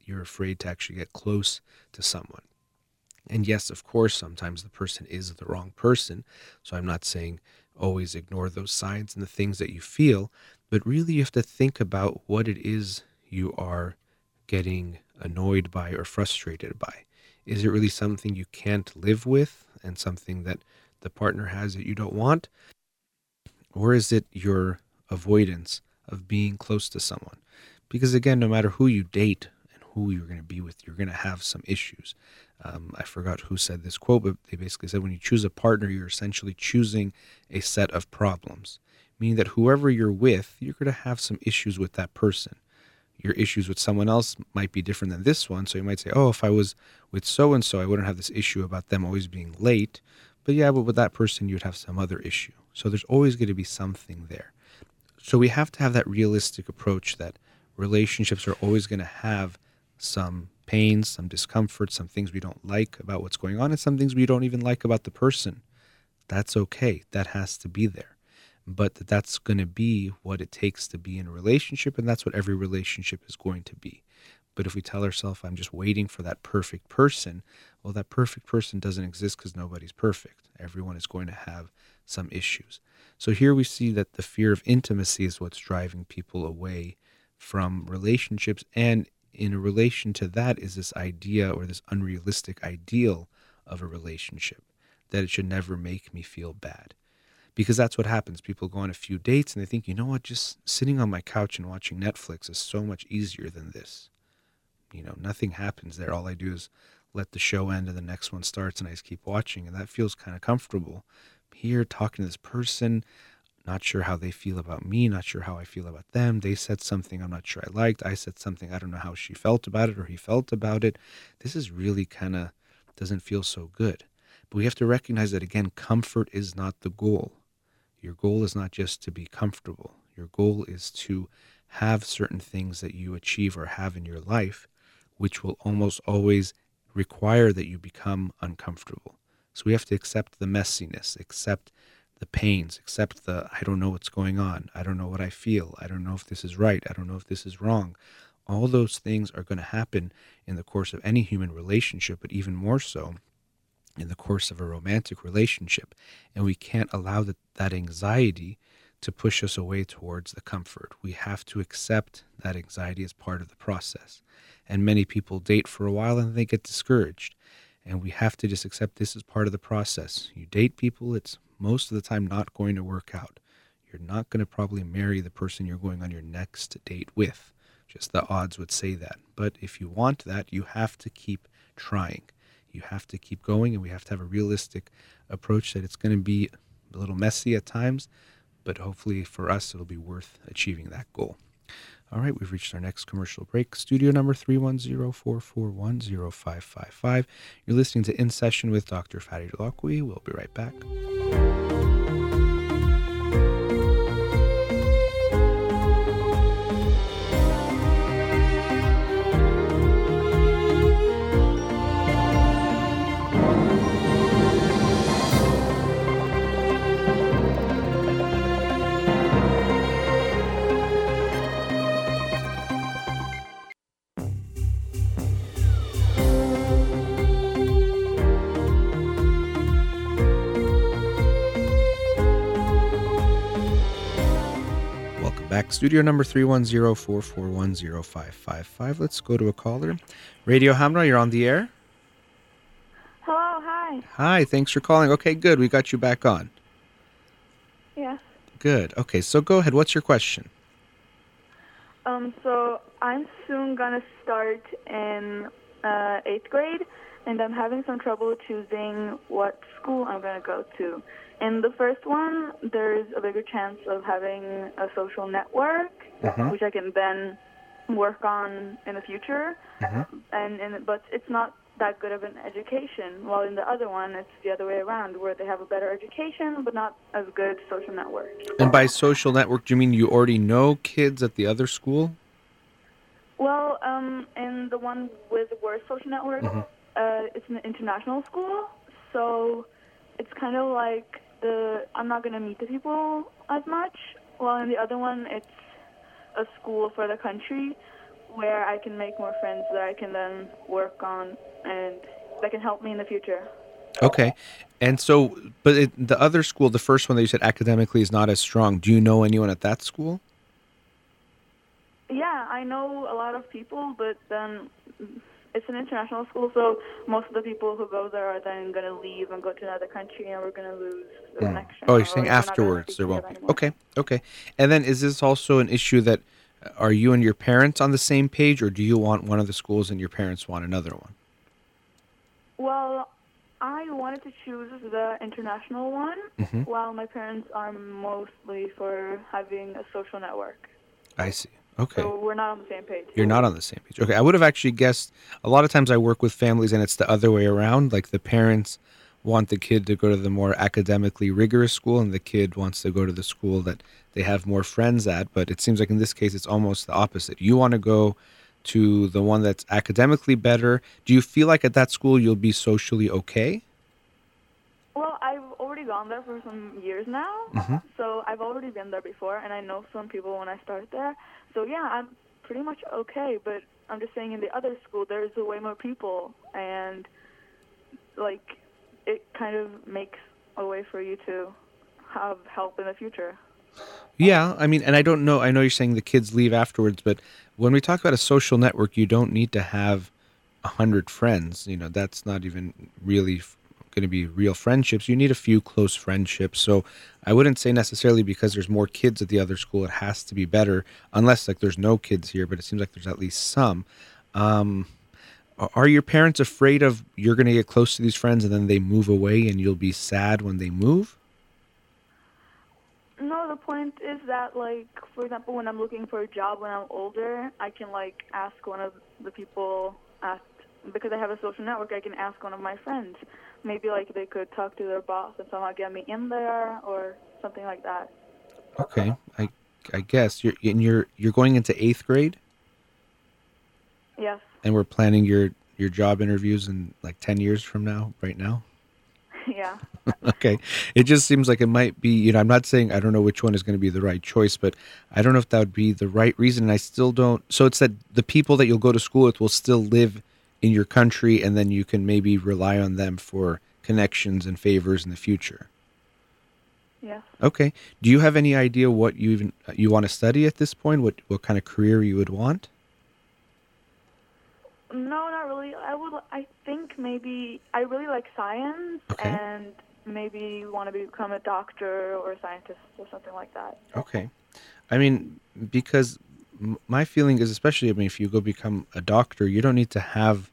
You're afraid to actually get close to someone. And yes, of course, sometimes the person is the wrong person. So I'm not saying always ignore those signs and the things that you feel, but really you have to think about what it is you are getting annoyed by or frustrated by? Is it really something you can't live with and something that the partner has that you don't want? Or is it your avoidance of being close to someone? Because again, no matter who you date who you're going to be with, you're going to have some issues. Um, I forgot who said this quote, but they basically said when you choose a partner, you're essentially choosing a set of problems, meaning that whoever you're with, you're going to have some issues with that person your issues with someone else might be different than this one. So you might say, oh, if I was with so and so, I wouldn't have this issue about them always being late. But yeah, but with that person, you'd have some other issue. So there's always going to be something there. So we have to have that realistic approach that relationships are always going to have some pains, some discomfort, some things we don't like about what's going on, and some things we don't even like about the person. That's okay. That has to be there but that's going to be what it takes to be in a relationship and that's what every relationship is going to be but if we tell ourselves i'm just waiting for that perfect person well that perfect person doesn't exist because nobody's perfect everyone is going to have some issues so here we see that the fear of intimacy is what's driving people away from relationships and in a relation to that is this idea or this unrealistic ideal of a relationship that it should never make me feel bad because that's what happens. People go on a few dates and they think, you know what, just sitting on my couch and watching Netflix is so much easier than this. You know, nothing happens there. All I do is let the show end and the next one starts and I just keep watching and that feels kind of comfortable. Here, talking to this person, not sure how they feel about me, not sure how I feel about them. They said something I'm not sure I liked. I said something I don't know how she felt about it or he felt about it. This is really kind of doesn't feel so good. But we have to recognize that again, comfort is not the goal. Your goal is not just to be comfortable. Your goal is to have certain things that you achieve or have in your life, which will almost always require that you become uncomfortable. So we have to accept the messiness, accept the pains, accept the I don't know what's going on. I don't know what I feel. I don't know if this is right. I don't know if this is wrong. All those things are going to happen in the course of any human relationship, but even more so in the course of a romantic relationship. And we can't allow that, that anxiety to push us away towards the comfort. We have to accept that anxiety as part of the process. And many people date for a while and they get discouraged. And we have to just accept this as part of the process. You date people, it's most of the time not going to work out. You're not going to probably marry the person you're going on your next date with. Just the odds would say that. But if you want that, you have to keep trying. You have to keep going, and we have to have a realistic approach that it's going to be a little messy at times, but hopefully for us, it'll be worth achieving that goal. All right, we've reached our next commercial break. Studio number 310-441-0555. You're listening to In Session with Dr. Farid Holakouee. We'll be right back. Studio number 310-441-0555. Let's go to a caller. Radio Hamrah, you're on the air. Hello, hi. Hi, thanks for calling. Okay, good. We got you back on. Yeah. Good. Okay, so go ahead. What's your question? Um, so I'm soon gonna start in uh, eighth grade, and I'm having some trouble choosing what school I'm gonna go to. In the first one, there's a bigger chance of having a social network, Mhm. which I can then work on in the future. Mhm. And, and but it's not that good of an education. While in the other one, it's the other way around, where they have a better education but not as good social network. And by social network, do you mean you already know kids at the other school? Well, um, in the one with worse social network, Mhm. uh, it's an international school, so it's kind of like the I'm not gonna meet the people as much. While in the other one, it's a school for the country where I can make more friends that I can then work on and that can help me in the future. Okay. And so, but it, the other school, the first one that you said academically is not as strong. Do you know anyone at that school? Yeah, I know a lot of people, but then it's an international school, so most of the people who go there are then going to leave and go to another country, and we're going to lose the connection. Oh, you're saying we're not gonna afterwards there won't be. Okay, okay. And then is this also an issue that uh, are you and your parents on the same page, or do you want one of the schools and your parents want another one? Well, I wanted to choose the international one, Mhm. while my parents are mostly for having a social network. I see. Okay. So we're not on the same page. You're not on the same page. Okay, I would have actually guessed. A lot of times I work with families, and it's the other way around. Like the parents want the kid to go to the more academically rigorous school, and the kid wants to go to the school that they have more friends at. But it seems like in this case, it's almost the opposite. You want to go to the one that's academically better. Do you feel like at that school you'll be socially okay? Well, I've already gone there for some years now, Mhm. so I've already been there before, and I know some people when I started there. So yeah, I'm pretty much okay. But I'm just saying, in the other school, there's way more people, and like it kind of makes a way for you to have help in the future. Yeah, I mean, and I don't know. I know you're saying the kids leave afterwards, but when we talk about a social network, you don't need to have a hundred friends. You know, that's not even really going to be real friendships. You need a few close friendships. So I wouldn't say necessarily because there's more kids at the other school, it has to be better. Unless like there's no kids here, but it seems like there's at least some. Um, are your parents afraid of you're going to get close to these friends and then they move away and you'll be sad when they move? No, the point is that, like, for example, when I'm looking for a job when I'm older, I can like ask one of the people at because I have a social network. I can ask one of my friends. Maybe like they could talk to their boss and somehow get me in there or something like that. Okay, I I guess you're and you're you're going into eighth grade, Yes. and we're planning your your job interviews in like ten years from now, right now. yeah. okay, it just seems like it might be. You know, I'm not saying I don't know which one is going to be the right choice, but I don't know if that would be the right reason. And I still don't. So it's that the people that you'll go to school with will still live in your country, and then you can maybe rely on them for connections and favors in the future. Yes. Okay. Do you have any idea what you even you want to study at this point? What what kind of career you would want? No, not really. I would. I think maybe I really like science Okay. and maybe want to become a doctor or a scientist or something like that. Okay. I mean, because my feeling is, especially, I mean, if you go become a doctor, you don't need to have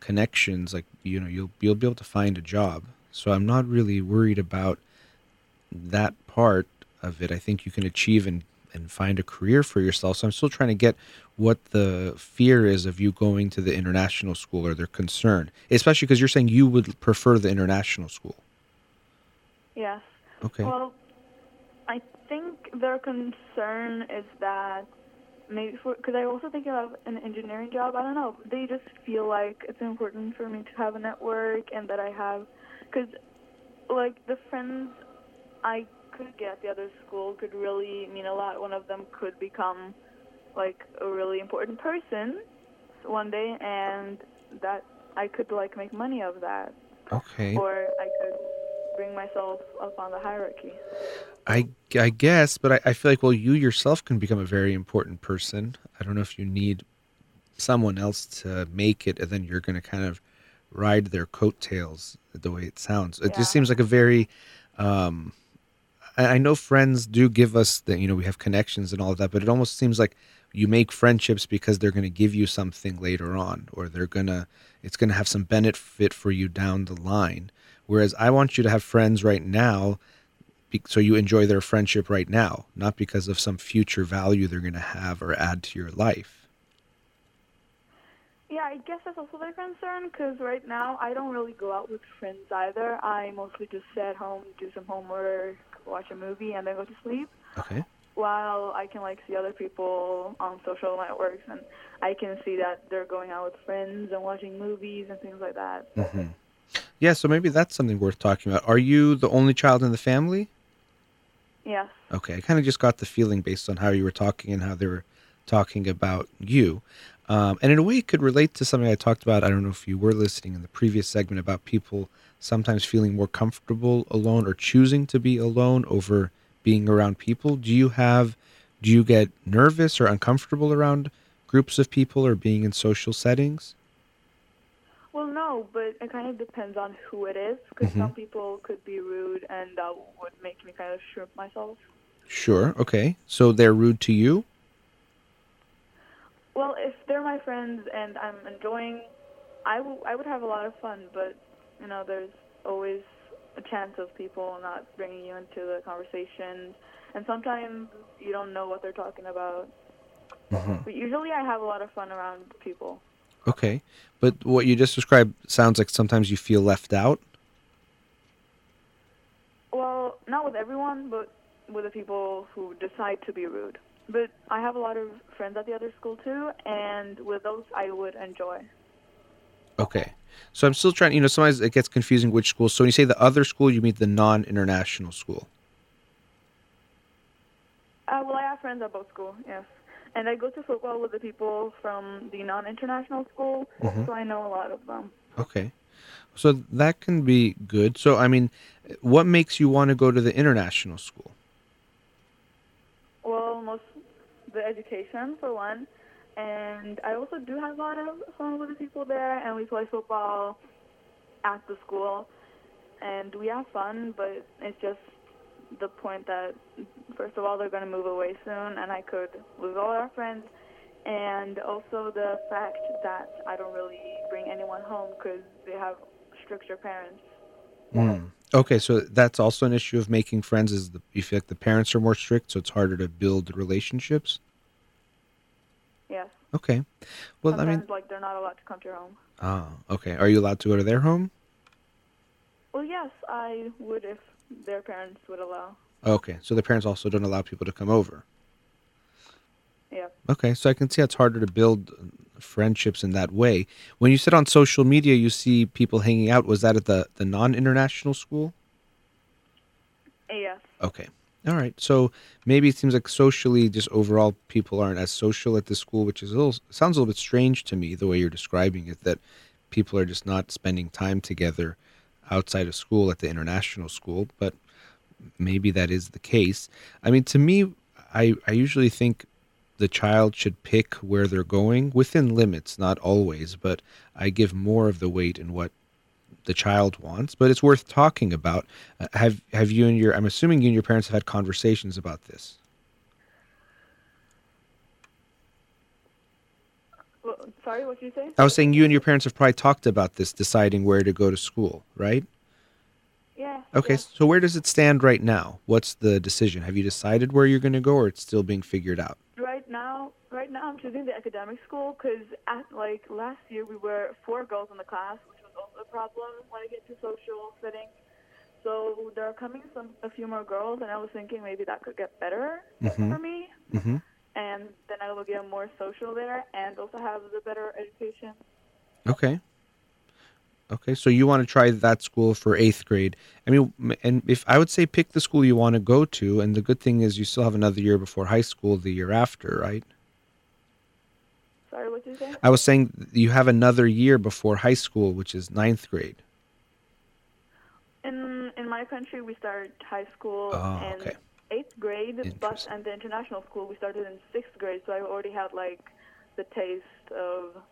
connections, like you know, you'll you'll be able to find a job. So I'm not really worried about that part of it. I think you can achieve and and find a career for yourself. So I'm still trying to get what the fear is of you going to the international school or their concern, especially because you're saying you would prefer the international school. Yes. Okay. Well, I think their concern is that maybe for because I also think of an engineering job. I don't know. They just feel like it's important for me to have a network and that I have because like the friends I could get at the other school could really mean a lot. One of them could become like a really important person one day, and that I could like make money of that, okay. or I could bring myself up on the hierarchy. I, I guess, but I, I feel like, well, you yourself can become a very important person. I don't know if you need someone else to make it, and then you're going to kind of ride their coattails the way it sounds. It Yeah. just seems like a very, um, I, I know friends do give us that, you know, we have connections and all of that, but it almost seems like you make friendships because they're going to give you something later on, or they're going to, it's going to have some benefit for you down the line. Whereas I want you to have friends right now so you enjoy their friendship right now, not because of some future value they're going to have or add to your life. Yeah, I guess that's also their concern because right now I don't really go out with friends either. I mostly just stay at home, do some homework, watch a movie, and then go to sleep. Okay. While I can like see other people on social networks, and I can see that they're going out with friends and watching movies and things like that. hmm Yeah, so maybe that's something worth talking about. Are you the only child in the family? Yes. Okay, I kind of just got the feeling based on how you were talking and how they were talking about you. Um, and in a way, it could relate to something I talked about. I don't know if you were listening in the previous segment about people sometimes feeling more comfortable alone or choosing to be alone over being around people. Do you have, do you get nervous or uncomfortable around groups of people or being in social settings? Well, no, but it kind of depends on who it is because Mhm. some people could be rude, and that would make me kind of shrimp myself. Sure. Okay. So they're rude to you? Well, if they're my friends and I'm enjoying, I w- I would have a lot of fun. But you know, there's always a chance of people not bringing you into the conversation, and sometimes you don't know what they're talking about. hmm But usually, I have a lot of fun around people. Okay. But what you just described sounds like sometimes you feel left out. Well, not with everyone, but with the people who decide to be rude. But I have a lot of friends at the other school too, and with those, I would enjoy. Okay. So I'm still trying, you know, sometimes it gets confusing which school. So when you say the other school, you mean the non international school. Uh, well, I have friends at both school, yes. And I go to football with the people from the non-international school, Mhm. so I know a lot of them. Okay. So that can be good. So, I mean, what makes you want to go to the international school? Well, most the education for one, and I also do have a lot of fun with the people there, and we play football at the school, and we have fun. But it's just the point that first of all they're going to move away soon, and I could lose all our friends, and also the fact that I don't really bring anyone home because they have stricter parents. Mm. Okay, so that's also an issue of making friends. Is the, you feel like the parents are more strict, so it's harder to build relationships? Yes. Okay. Well, I mean, like they're not allowed to come to your home. ah, okay. Are you allowed to go to their home? Well, yes, I would if their parents would allow. Okay, so the parents also don't allow people to come over. Yeah. Okay, so I can see it's harder to build uh, friendships in that way. When you said on social media you see people hanging out, was that at the, the non international school? Yes. Okay. All right. So maybe it seems like socially, just overall, people aren't as social at the school, which is a little sounds a little bit strange to me the way you're describing it. That people are just not spending time together outside of school at the international school, but maybe that is the case. I mean, to me, I I usually think the child should pick where they're going within limits, not always, but I give more of the weight in what the child wants, but it's worth talking about. Uh, have have you and your I'm assuming you and your parents have had conversations about this. Well, sorry, what did you say? I was saying you and your parents have probably talked about this, deciding where to go to school, right? Yeah. Okay, yeah. so where does it stand right now? What's the decision? Have you decided where you're going to go, or it's still being figured out? Right now, right now I'm choosing the academic school because at like last year we were four girls in the class, which was also a problem when I get to social setting. So there are coming some a few more girls, and I was thinking maybe that could get better Mhm. for me, Mm-hmm. and then I will get more social there and also have the better education. Okay. Okay, so you want to try that school for eighth grade. I mean, and if I would say pick the school you want to go to, and the good thing is you still have another year before high school the year after, right? Sorry, what did you say? I was saying you have another year before high school, which is ninth grade. In in my country, we start high school Oh, in okay. eighth grade, but at the international school we started in sixth grade. So I already had like the taste of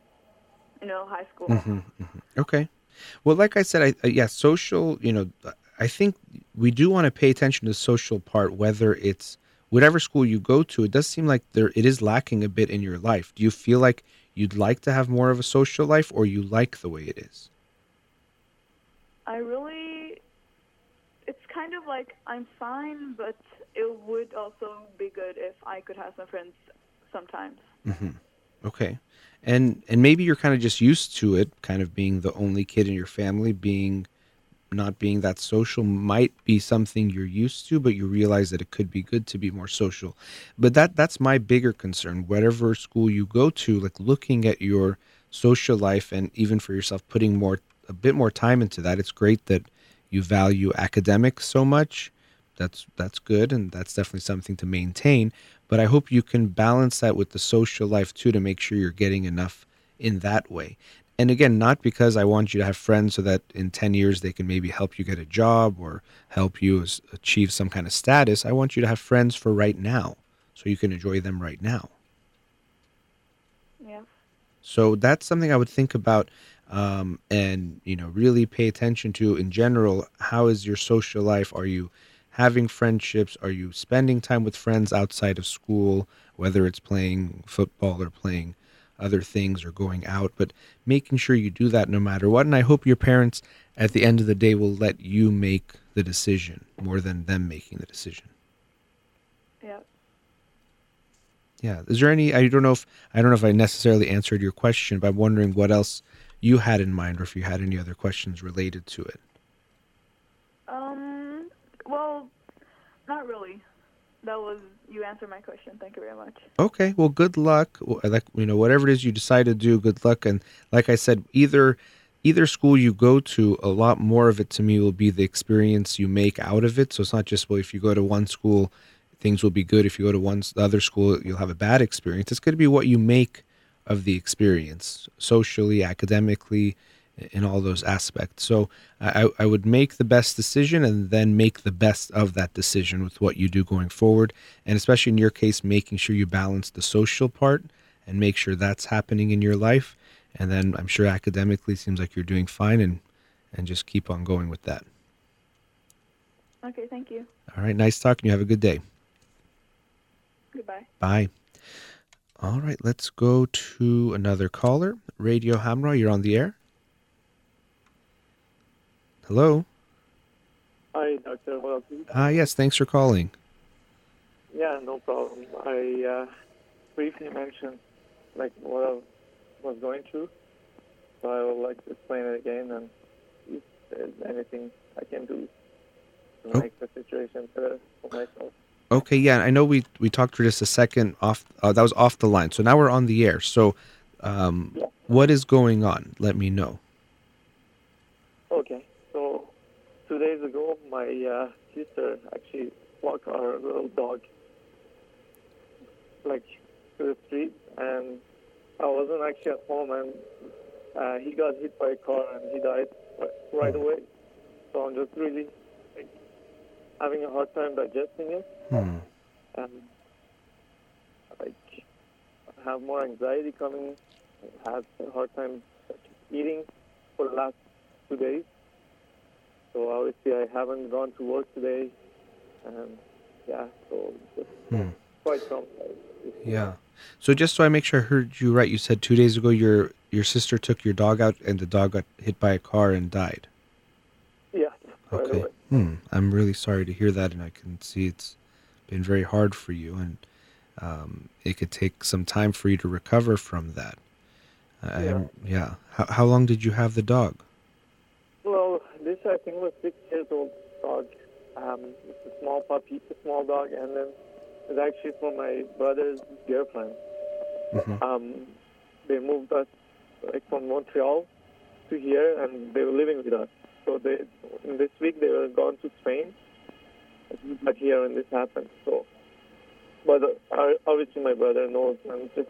you know high school. hmm Okay. Well, like I said, I, yeah, social. You know, I think we do want to pay attention to the social part, whether it's whatever school you go to. It does seem like there it is lacking a bit in your life. Do you feel like you'd like to have more of a social life, or you like the way it is? I really, it's kind of like I'm fine, but it would also be good if I could have some friends sometimes. hmm Okay. And and maybe you're kind of just used to it, kind of being the only kid in your family, being not being that social might be something you're used to, but you realize that it could be good to be more social. But that that's my bigger concern. Whatever school you go to, like looking at your social life and even for yourself putting more a bit more time into that. It's great that you value academics so much. That's that's good and that's definitely something to maintain. But I hope you can balance that with the social life too to make sure you're getting enough in that way. And again, not because I want you to have friends so that in 10 years they can maybe help you get a job or help you achieve some kind of status. I want you to have friends for right now so you can enjoy them right now. Yeah. So that's something I would think about um, and you know really pay attention to in general. How is your social life? Are you having friendships? Are you spending time with friends outside of school, whether it's playing football or playing other things or going out? But making sure you do that no matter what. And I hope your parents at the end of the day will let you make the decision more than them making the decision. Yeah. Yeah. Is there any? I don't know if I don't know if I necessarily answered your question, but I'm wondering what else you had in mind, or if you had any other questions related to it. Um. Well, not really. That was you answered my question. Thank you very much. Okay. Well, good luck. Like you know, whatever it is you decide to do, good luck. And like I said, either either school you go to, a lot more of it to me will be the experience you make out of it. So it's not just well, if you go to one school, things will be good. If you go to one other school, you'll have a bad experience. It's going to be what you make of the experience, socially, academically, in all those aspects. So I, I would make the best decision and then make the best of that decision with what you do going forward. And especially in your case, making sure you balance the social part and make sure that's happening in your life. And then I'm sure academically seems like you're doing fine and, and just keep on going with that. Okay. Thank you. All right. Nice talking you. Have a good day. Goodbye. Bye. All right, let's go to another caller. Radio Hamrah, you're on the air. Hello. Hi, Dr. Ah, yes, thanks for calling. Yeah, no problem. I uh, briefly mentioned like what I was going through, so I would like to explain it again and if there's anything I can do to Oh. make the situation better for myself. Okay, yeah, I know we we talked for just a second off. Uh, that was off the line, so now we're on the air. So, um, Yeah. what is going on? Let me know. Okay, two days ago, my uh, sister actually walked our little dog like to the street, and I wasn't actually at home, and uh, he got hit by a car and he died right, right away. So I'm just really like, having a hard time digesting it, Hmm. and like I have more anxiety coming. I had a hard time eating for the last two days. So obviously I haven't gone to work today, and yeah, so just Hmm. quite traumatized. Yeah. So just so I make sure I heard you right, you said two days ago your your sister took your dog out and the dog got hit by a car and died. Yeah. Okay. away. Hmm. I'm really sorry to hear that, and I can see it's been very hard for you, and um, it could take some time for you to recover from that. Yeah. Yeah. How, how long did you have the dog? I think was six years old dog. Um, it's a small puppy, a small dog, and then it's actually from my brother's girlfriend. Mhm. Um, they moved us like from Montreal to here, and they were living with us. So they, in this week, they were gone to Spain, but here when this happened. So, but uh, obviously my brother knows, and just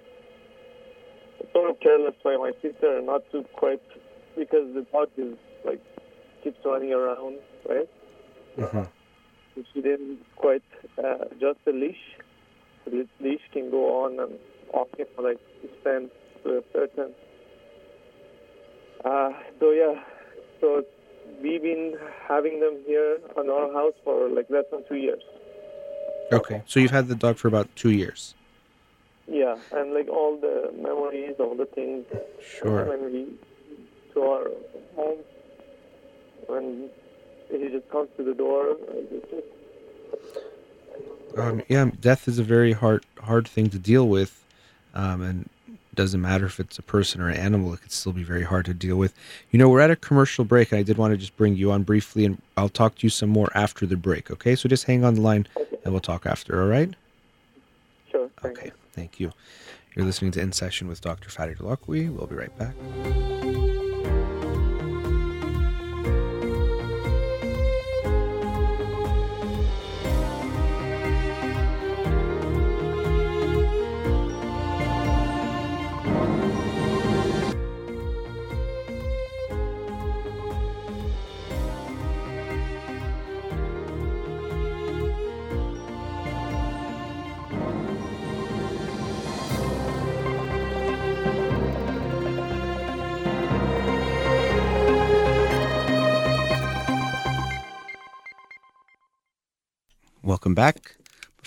sort of careless by my sister, not to quite because the dog is like keeps running around, right? Mm-hmm. She didn't quite uh, adjust the leash. The leash can go on and off, you know, like extend to a certain. Uh, so yeah, so we've been having them here on our house for like less than two years. Okay. So you've had the dog for about two years. Yeah, and like all the memories, all the things Sure. when we to our home, when he just comes to the door, Um, yeah, death is a very hard hard thing to deal with, um, and doesn't matter if it's a person or an animal; it could still be very hard to deal with. You know, we're at a commercial break, and I did want to just bring you on briefly, and I'll talk to you some more after the break. Okay, so just hang on the line, and we'll talk after. All right? sure. Okay. Thank you. You're listening to In Session with Dr. Farid Holakouee. We'll be right back.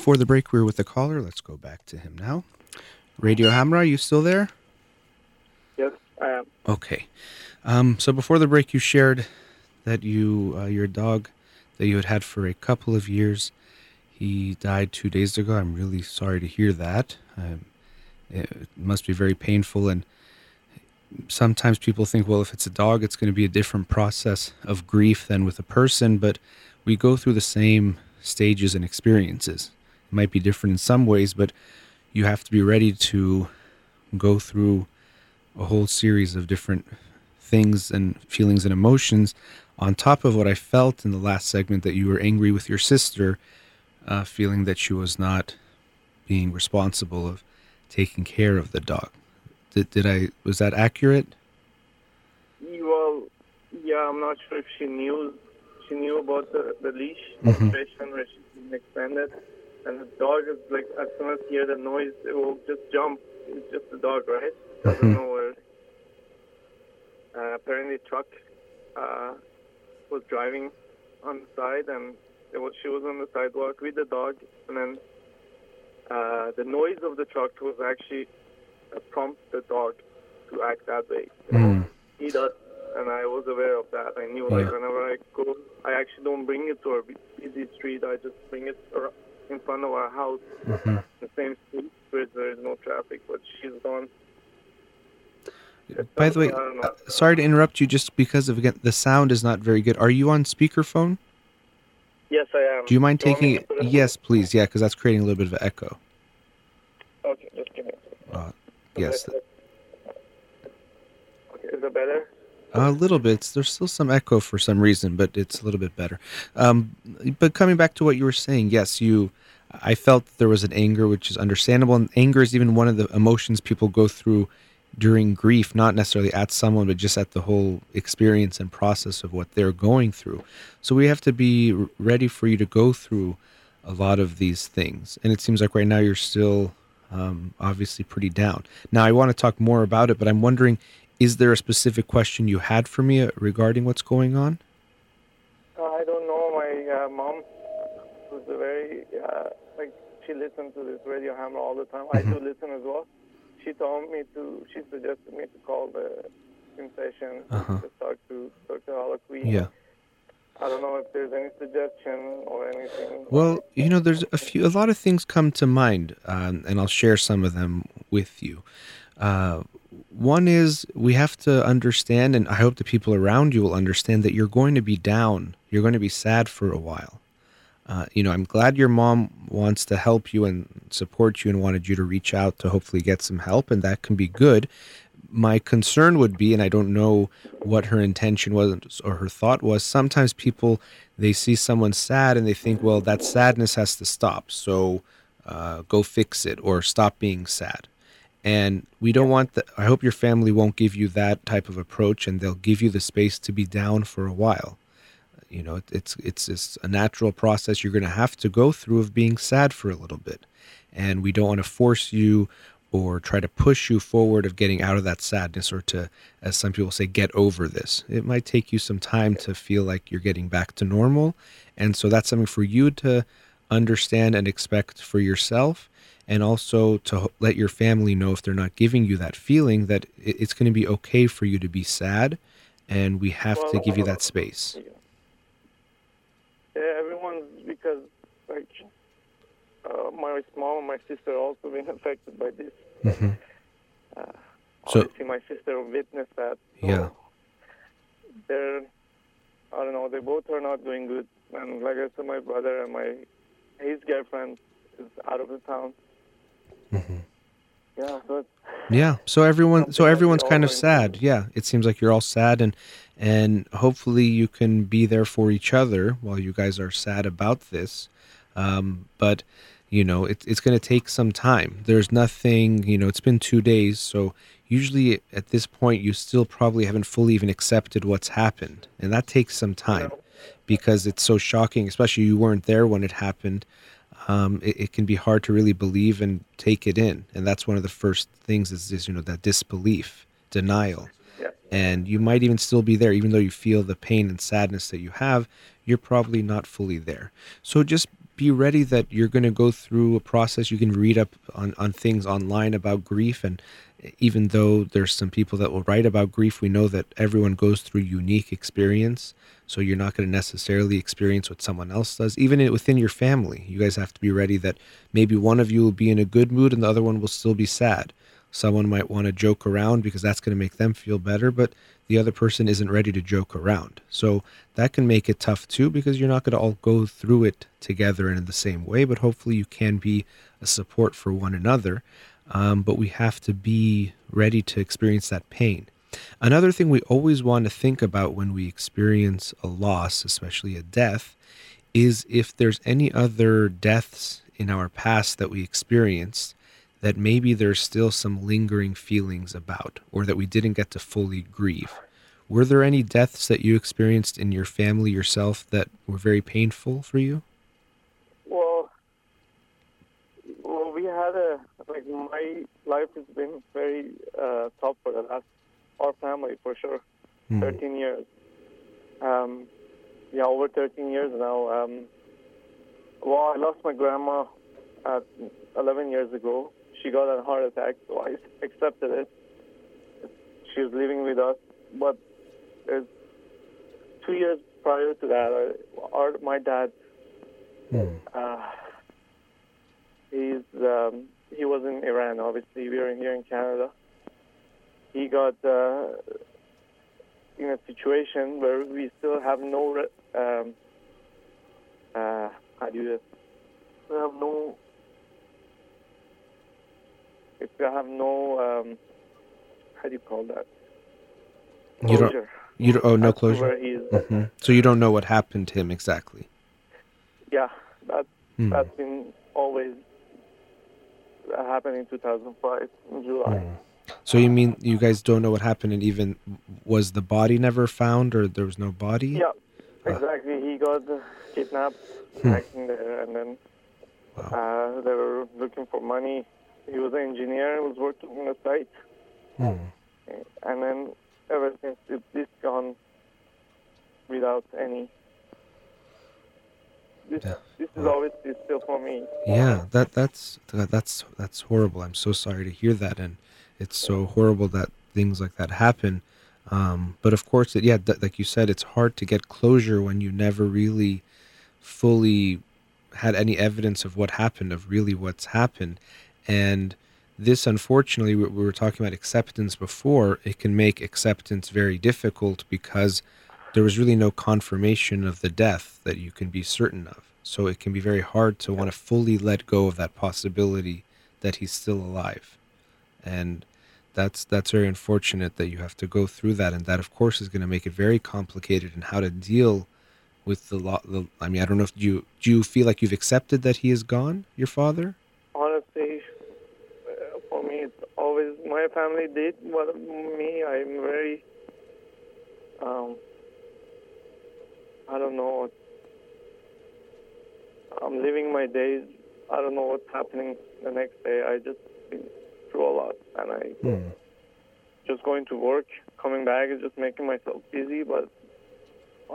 Before the break, we were with the caller. Let's go back to him now. Radio Hamrah, are you still there? Yes, I am. Okay. Um, so before the break, you shared that you uh, your dog that you had had for a couple of years. He died two days ago. I'm really sorry to hear that. Um, it must be very painful. And sometimes people think, well, if it's a dog, it's going to be a different process of grief than with a person. But we go through the same stages and experiences. Might be different in some ways, but you have to be ready to go through a whole series of different things and feelings and emotions on top of what I felt in the last segment that you were angry with your sister, uh, feeling that she was not being responsible of taking care of the dog. Did, did I was that accurate? Well, yeah, I'm not sure if she knew she knew about the, the leash Mhm. situation where she's been expanded, and the dog is like as soon as he hears the noise, it will just jump. It's just the dog, right? Doesn't know where. Uh, apparently, truck uh, was driving on the side, and it was, she was on the sidewalk with the dog, and then uh, the noise of the truck was actually uh, prompt the dog to act that way. Mm. He does, and I was aware of that. I knew, like, whenever I go, I actually don't bring it to a busy street. I just bring it ar- in front of our house, hmm the same street where there is no traffic. But she's gone. By the way, I don't know. uh, sorry to interrupt you, just because of again the sound is not very good. Are you on speakerphone? Yes, I am. Do you mind taking it? Yes, please. Yeah, because that's creating a little bit of an echo. Okay, just give me. a second. Uh, yes, Okay, is it better? A little bit. There's still some echo for some reason, but it's a little bit better. Um, but coming back to what you were saying, yes, you. I felt there was an anger, which is understandable, and anger is even one of the emotions people go through during grief, not necessarily at someone, but just at the whole experience and process of what they're going through. So we have to be ready for you to go through a lot of these things. And it seems like right now you're still um, obviously pretty down. Now I want to talk more about it, but I'm wondering is there a specific question you had for me uh, regarding what's going on? Uh, I don't know. My uh, mom was a very uh, like she listened to this Radio Hamrah all the time. I do listen as well. She told me to. She suggested me to call the sensation Uh-huh. to talk to Dr. Yeah. I don't know if there's any suggestion or anything. Well, you know, there's a few, a lot of things come to mind, um, and I'll share some of them with you. Uh, one is we have to understand, and I hope the people around you will understand that you're going to be down. You're going to be sad for a while. Uh, you know, I'm glad your mom wants to help you and support you and wanted you to reach out to hopefully get some help, and that can be good. My concern would be, and I don't know what her intention was or her thought was, sometimes people they see someone sad and they think, well, that sadness has to stop, so uh, go fix it or stop being sad. And we don't want that. I hope your family won't give you that type of approach, and they'll give you the space to be down for a while. You know it, it's it's it's a natural process you're going to have to go through of being sad for a little bit. And we don't want to force you or try to push you forward of getting out of that sadness or to as some people say get over this. It might take you some time to feel like you're getting back to normal. And so that's something for you to understand and expect for yourself and also to let your family know if they're not giving you that feeling that it's going to be okay for you to be sad and we have to give you that space Yeah. Yeah, everyone's because like uh, my mom and my sister also been affected by this. Mhm. Uh, So- obviously, my sister witnessed that. so Yeah. They're, I don't know. They both are not doing good. And like I said, my brother and my his girlfriend is out of the town. Mhm. Yeah, so Yeah. So everyone, so Something that we everyone's kind of sad. Yeah. It seems like you're all sad, and and hopefully you can be there for each other while you guys are sad about this. Um, but you know, it, it's going to take some time. There's nothing. You know, it's been two days, so usually at this point you still probably haven't fully even accepted what's happened, and that takes some time because it's so shocking. Especially you weren't there when it happened um, it, it can be hard to really believe and take it in. And that's one of the first things is, is you know that disbelief, denial, yeah. and you might even still be there, even though you feel the pain and sadness that you have. You're probably not fully there. So just be ready that you're going to go through a process. You can read up on, on things online about grief. And even though there's some people that will write about grief, we know that everyone goes through unique experience. So you're not going to necessarily experience what someone else does. Even within your family, you guys have to be ready that maybe one of you will be in a good mood and the other one will still be sad. Someone might want to joke around because that's going to make them feel better, but the other person isn't ready to joke around. So that can make it tough too because you're not going to all go through it together and in the same way, but hopefully you can be a support for one another. Um, but we have to be ready to experience that pain. Another thing we always want to think about when we experience a loss, especially a death, is if there's any other deaths in our past that we experienced that maybe there's still some lingering feelings about or that we didn't get to fully grieve. Were there any deaths that you experienced in your family yourself that were very painful for you? Well, well, we had a like my life has been very uh, tough for the last our family for sure. Hmm. 13 years. Um, yeah, over 13 years now. Um, well, I lost my grandma at 11 years ago. She got a heart attack, so I accepted it. She's living with us, but it's two years prior to that, our, my dad Hmm. uh, he's um, he was in Iran. Obviously, we in here in Canada. He got uh, in a situation where we still have no re- um, uh, how do you we have no if you have no um, how do you call that You don't. closure. You don't. Oh, no closure. Where he's, hmm So you don't know what happened to him exactly. yeah, that Hmm. that's been always that happened in 2005 in July. Hmm. So you mean you guys don't know what happened, and even was the body never found, or there was no body? Yeah, Uh. exactly. He got uh, kidnapped Hmm. back in there, and then uh, they were looking for money. He was an engineer, he was working on the site, Hmm. and then ever since it, this gone without any this Yeah. this is obviously still for me. Yeah, that that's that's that's horrible. I'm so sorry to hear that, and it's so horrible that things like that happen. Um, but of course, it, yeah, th- like you said, it's hard to get closure when you never really fully had any evidence of what happened, of really what's happened, and this, unfortunately, we, we were talking about acceptance before. It can make acceptance very difficult because there was really no confirmation of the death that you can be certain of. So it can be very hard to want to fully let go of that possibility that he's still alive. And that's that's very unfortunate that you have to go through that and that of course is going to make it very complicated and how to deal with the the, I mean I don't know if you do you feel like you've accepted that he is gone your father Honestly, uh, for me, it's always my family did, but me, I'm very. Um, I don't know. I'm living my days. I don't know what's happening the next day. I just been through a lot, and I Hmm. just going to work, coming back is just making myself busy. But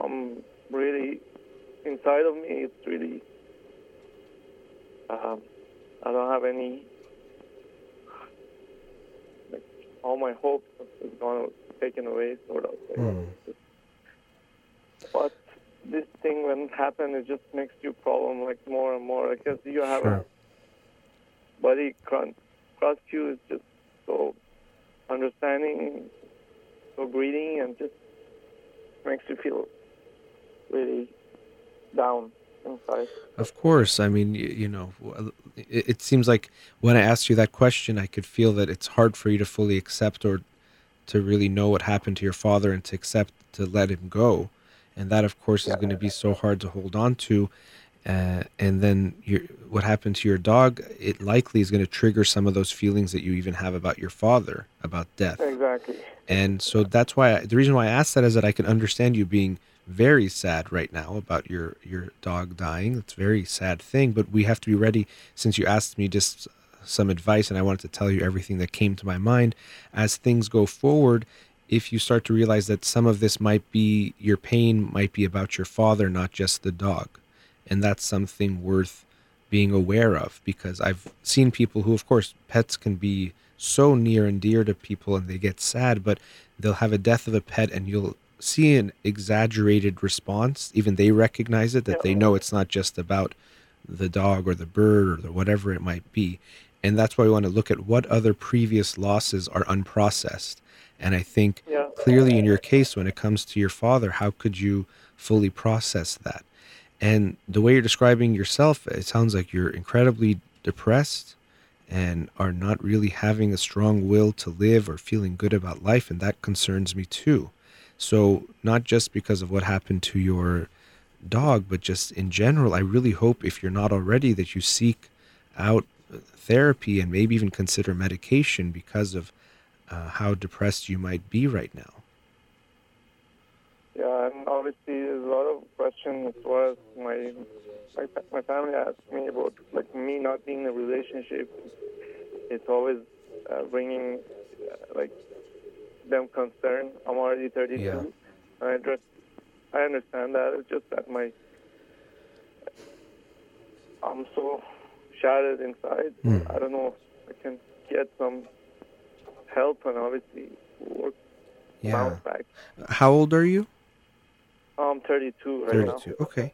I'm really inside of me. It's really. Um, I don't have any. Like all my hope is gone, taken away, sort of. Hmm. But this thing when it happens, it just makes you problem like more and more because you have Sure. a buddy cross cross you is just so understanding, so greedy, and just makes you feel really down inside. Of course. I mean, you, you know, it, it seems like when I asked you that question, I could feel that it's hard for you to fully accept or to really know what happened to your father and to accept to let him go. And that, of course, is going to be so hard to hold on to. Uh, and then your, what happened to your dog, it likely is going to trigger some of those feelings that you even have about your father, about death. Exactly. And so that's why I, the reason why I asked that is that I can understand you being very sad right now about your your dog dying. It's a very sad thing, but we have to be ready. Since you asked me just some advice, and I wanted to tell you everything that came to my mind as things go forward. If you start to realize that some of this might be your pain, might be about your father, not just the dog, and that's something worth being aware of because I've seen people who, of course, pets can be so near and dear to people and they get sad, but they'll have a death of a pet and you'll see an exaggerated response. Even they recognize it, that they know it's not just about the dog or the bird or the whatever it might be. And that's why we want to look at what other previous losses are unprocessed. And I think Yeah. clearly in your case, when it comes to your father, how could you fully process that? And the way you're describing yourself, it sounds like you're incredibly depressed and are not really having a strong will to live or feeling good about life. And that concerns me too. So, not just because of what happened to your dog, but just in general, I really hope if you're not already that you seek out therapy and maybe even consider medication because of uh, how depressed you might be right now. Yeah, and obviously there's a lot of questions as far as my my, my family asked me about like me not being in a relationship. It's always uh, bringing uh, like them concerned. I'm already 32. Yeah. I just I understand that. It's just that my I'm so shattered inside. Hmm. I don't know if I can get some help and obviously work Yeah. bounce back. How old are you? I'm 32 right now. 32 okay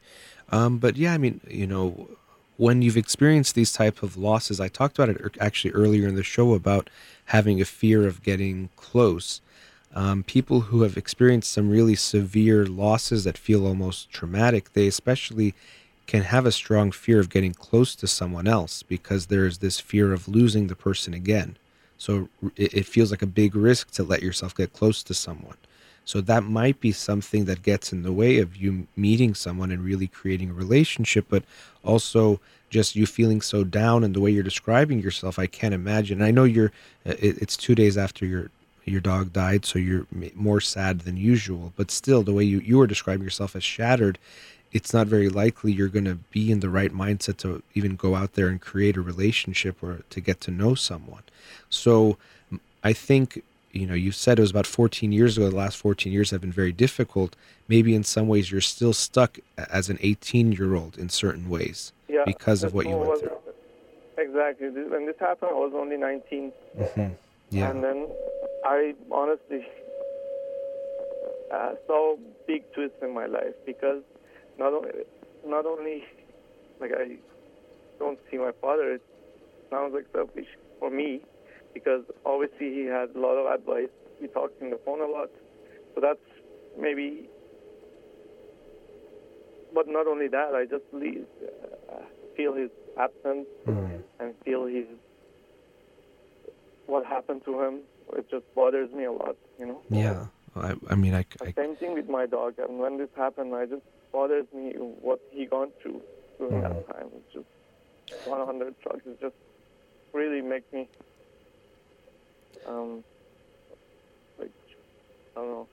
um but yeah i mean you know when you've experienced these type of losses i talked about it er- actually earlier in the show about having a fear of getting close. Um, people who have experienced some really severe losses that feel almost traumatic they especially can have a strong fear of getting close to someone else because there's this fear of losing the person again. So it, it feels like a big risk to let yourself get close to someone so that might be something that gets in the way of you meeting someone and really creating a relationship, but also just you feeling so down and the way you're describing yourself. I can't imagine. I know you're. uh, it's two days after your your dog died, so you're more sad than usual. But still, the way you you were describing yourself as shattered, it's not very likely you're going to be in the right mindset to even go out there and create a relationship or to get to know someone. So I think you know, you said it was about 14 years ago. The last 14 years have been very difficult. Maybe in some ways you're still stuck as an 18 year old in certain ways Yeah, because of what you went was- through. Exactly. When this happened, I was only 19, hmm Yeah. and then I honestly uh, saw big twists in my life because not only, not only like I don't see my father, it sounds like selfish for me because obviously he had a lot of advice. We talked on the phone a lot, so that's maybe. But not only that, I just leave, uh, feel his absence Mhm. and feel his what happened to him. It just bothers me a lot, you know. Yeah. I, I mean, I, I, Same thing with my dog. And when this happened, I just bothers me what he gone through during that Mhm. time. It's just 100 drugs. It just really make me, um, like, I don't know.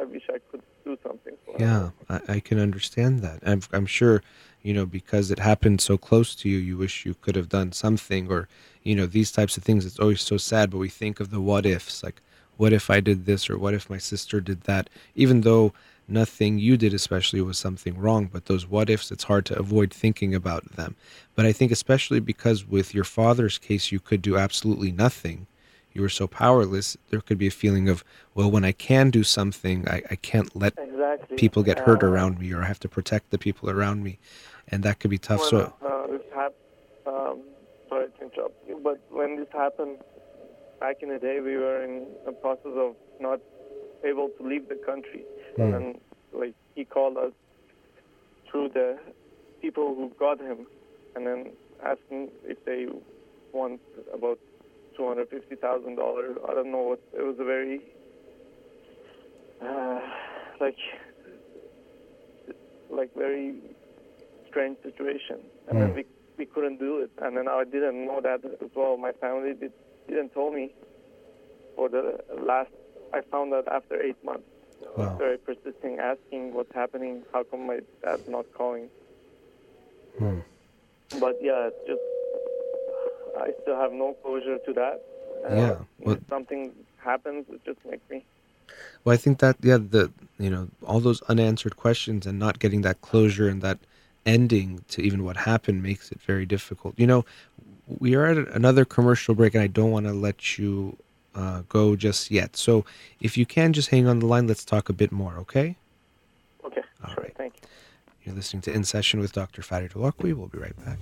I wish I could do something for. Yeah, I, I can understand that. I'm, I'm sure, you know, because it happened so close to you, you wish you could have done something, or, you know, these types of things. It's always so sad, but we think of the what ifs, like, what if I did this, or what if my sister did that, even though nothing you did, especially, was something wrong. But those what ifs, it's hard to avoid thinking about them. But I think, especially because with your father's case, you could do absolutely nothing. You were so powerless, there could be a feeling of, well, when I can do something, I, I can't let Exactly. people get hurt Uh, around me or I have to protect the people around me. And that could be tough. So, uh, this hap- um, sorry to interrupt you, but when this happened back in the day, we were in the process of not able to leave the country, Hmm. and like he called us through the people who got him, and then asking if they want about two hundred fifty thousand dollars. I don't know what. It was a very uh, like like very strange situation, and then Hmm. we we couldn't do it. And then I didn't know that as well. My family did, didn't tell me for the last. I found out after eight months. Wow. Very persisting, asking what's happening. How come my dad's not calling? Hmm. But yeah, it's just I still have no closure to that. And Yeah, well- something happens, it just makes me. well, I think that, yeah, the, you know, all those unanswered questions and not getting that closure and that ending to even what happened makes it very difficult. You know, we are at another commercial break and I don't want to let you uh, go just yet. So if you can just hang on the line, let's talk a bit more, okay? Okay, All sure, right. thank you. You're listening to In Session with Dr. Farid Holakouee. We'll be right back.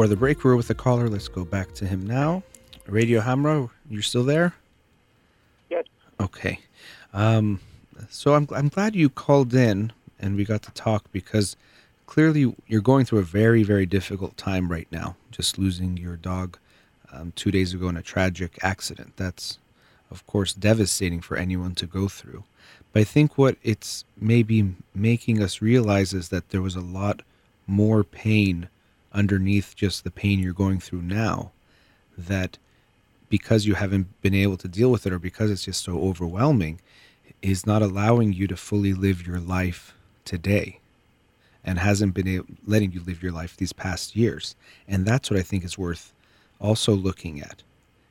Before the break, we were with a caller. Let's go back to him now. Radio Hamrah, you're still there? Yes. Okay. Um, so I'm, I'm glad you called in and we got to talk because clearly you're going through a very, very difficult time right now. Just losing your dog um, two days ago in a tragic accident. That's, of course, devastating for anyone to go through. But I think what it's maybe making us realize is that there was a lot more pain underneath just the pain you're going through now. That because you haven't been able to deal with it or because it's just so overwhelming, is not allowing you to fully live your life today and hasn't been able, letting you live your life these past years. And that's what I think is worth also looking at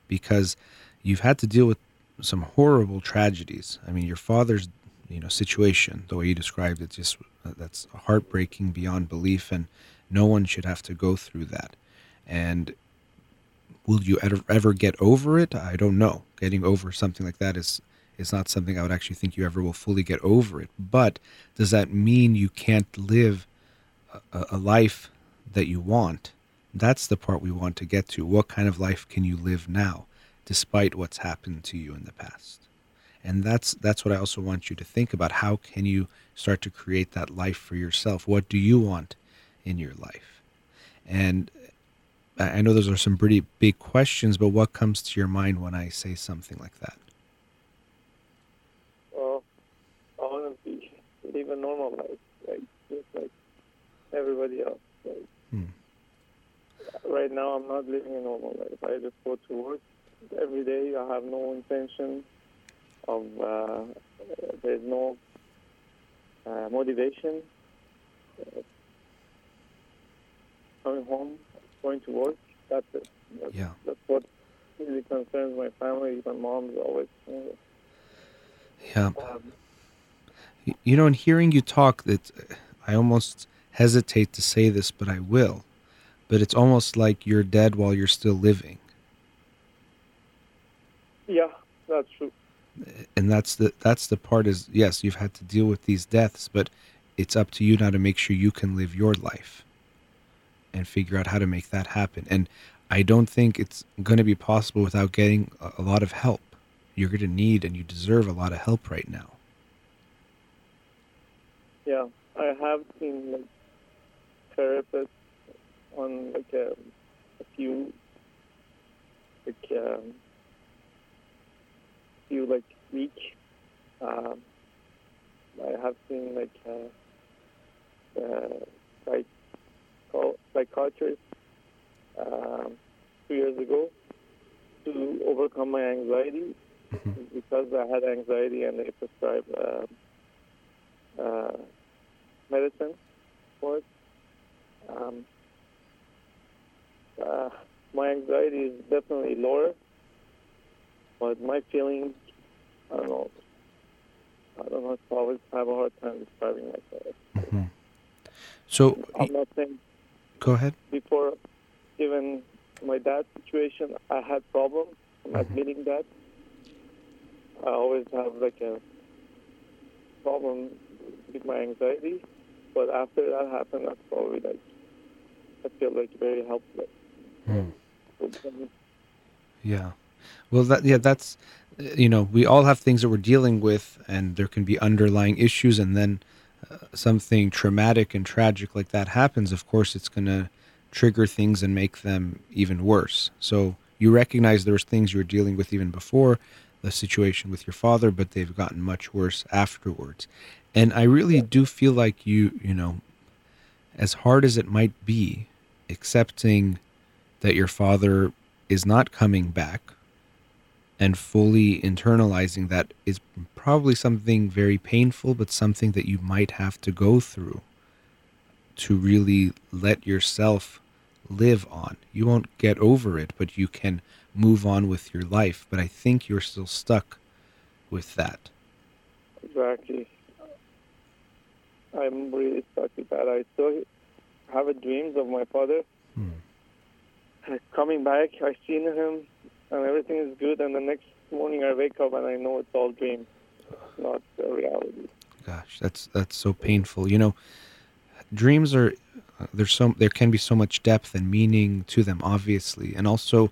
because you've had to deal with some horrible tragedies. I mean, your father's, you know, situation, the way you described it, just uh, that's heartbreaking beyond belief, and no one should have to go through that. And will you ever, ever get over it? I don't know. Getting over something like that is is not something I would actually think you ever will fully get over it. But does that mean you can't live a, a life that you want? That's the part we want to get to. What kind of life can you live now, despite what's happened to you in the past? And that's that's what I also want you to think about. How can you start to create that life for yourself? What do you want in your life? And I know those are some pretty big questions, but what comes to your mind when I say something like that? Well, I want to be, live a normal life, like just like everybody else. Like, Hmm. Right now, I'm not living a normal life. I just go to work every day. I have no intention of. Uh, there's no uh, motivation. Uh, coming home, going to work. That's it. That's, Yeah. that's what really concerns my family. My mom's always. Uh, Yeah. um, Y- You know, in hearing you talk, that I almost hesitate to say this, but I will. But it's almost like you're dead while you're still living, yeah, that's true. and that's the that's the part. Is yes, you've had to deal with these deaths, but it's up to you now to make sure you can live your life, and figure out how to make that happen. And I don't think it's going to be possible without getting a, lot of help. You're going to need and you deserve a lot of help right now. Yeah, I have seen like therapists on like a, a few like um, few like week. Um, I have seen like uh, uh, like psychiatrist um, two years ago to overcome my anxiety because I had anxiety and they prescribed. Um, uh, medicine for it. Um, uh, my anxiety is definitely lower, but my feelings, I don't know. I don't know. I always have a hard time describing myself. Mhm. So, I'm not saying go ahead. before, even my dad's situation, I had problems. I'm Mhm. admitting that. I always have like a problem with my anxiety, but after that happened, that's probably like I feel like very helpless. Yeah. Well, that yeah, that's you know, we all have things that we're dealing with, and there can be underlying issues, and then uh, something traumatic and tragic like that happens. Of course, it's going to trigger things and make them even worse. So you recognize there's things you were dealing with even before the situation with your father, but they've gotten much worse afterwards. And I really do feel like you, you know, as hard as it might be, accepting that your father is not coming back and fully internalizing that is probably something very painful, but something that you might have to go through to really let yourself live on. You won't get over it, but you can move on with your life. But I think you're still stuck with that. Exactly. I'm really stuck with that. I still have a dreams of my father Hmm. coming back. I've seen him, and everything is good. And the next morning, I wake up and I know it's all dream, not reality. Gosh, that's that's so painful. You know, dreams are uh, there's so there can be so much depth and meaning to them, obviously, and also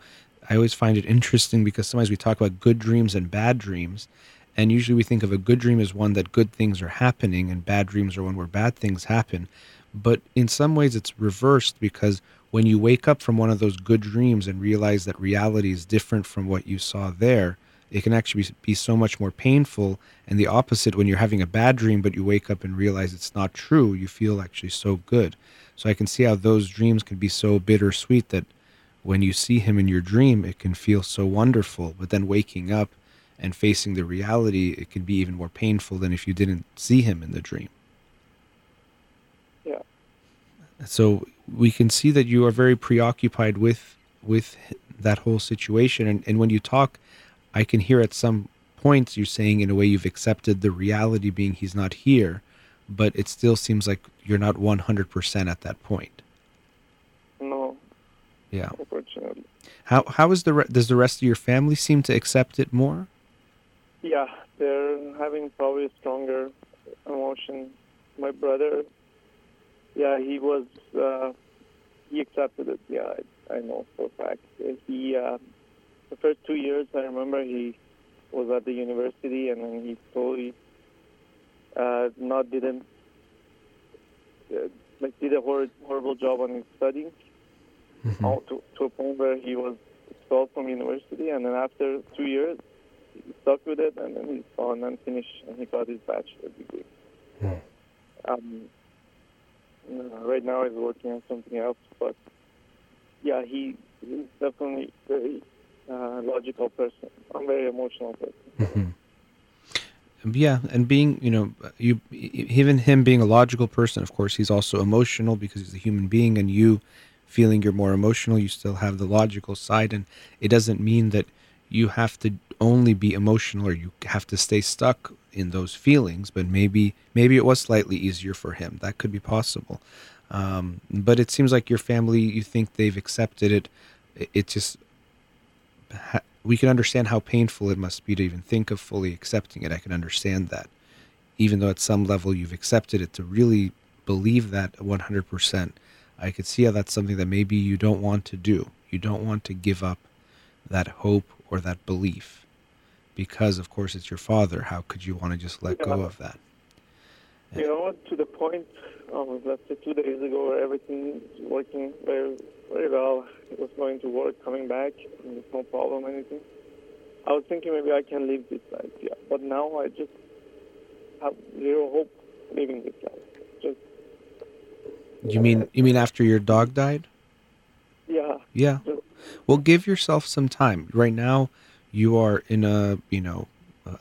I always find it interesting because sometimes we talk about good dreams and bad dreams, and usually we think of a good dream as one that good things are happening, and bad dreams are one where bad things happen. But in some ways, it's reversed because when you wake up from one of those good dreams and realize that reality is different from what you saw there, it can actually be, be so much more painful. And the opposite, when you're having a bad dream, but you wake up and realize it's not true, you feel actually so good. So I can see how those dreams can be so bittersweet that when you see him in your dream, it can feel so wonderful. But then waking up and facing the reality, it can be even more painful than if you didn't see him in the dream. Yeah. So we can see that you are very preoccupied with with that whole situation, and, and when you talk, I can hear at some points you saying in a way you've accepted the reality being he's not here, but it still seems like you're not 100% at that point. No, Yeah. unfortunately. How how is the re- does the rest of your family seem to accept it more? Yeah, they're having probably a stronger emotion. My brother, yeah, he was, uh, he accepted it. Yeah, I, I know for a fact. He, uh, the first two years, I remember he was at the university and then he totally uh, not didn't uh, like did a hor- horrible job on his studying all to, to a point where he was expelled from university and then after two years he stuck with it and then he's gone and finished and he got his bachelor degree. um, uh, right now he's working on something else, but yeah, he, he's definitely very uh, logical person. I'm very emotional person. Mm-hmm. Yeah, and being, you know, you even him being a logical person, of course, he's also emotional because he's a human being, and you feeling you're more emotional, you still have the logical side, and it doesn't mean that you have to only be emotional or you have to stay stuck in those feelings. But maybe maybe it was slightly easier for him. That could be possible. Um, but it seems like your family, you think they've accepted it. It, just we can understand how painful it must be to even think of fully accepting it. I can understand that, even though at some level you've accepted it, to really believe that 100%. I could see how that's something that maybe you don't want to do. You don't want to give up that hope or that belief because, of course, it's your father. How could you want to just let yeah. go of that? You know, to the point of, let's say, two days ago where everything working very, very well. It was going to work, coming back, and no problem, anything. I was thinking maybe I can leave this life, yeah. But now I just have zero hope leaving this life. Just. You mean you mean after your dog died? Yeah. Yeah. Well, give yourself some time. Right now, you are in a you know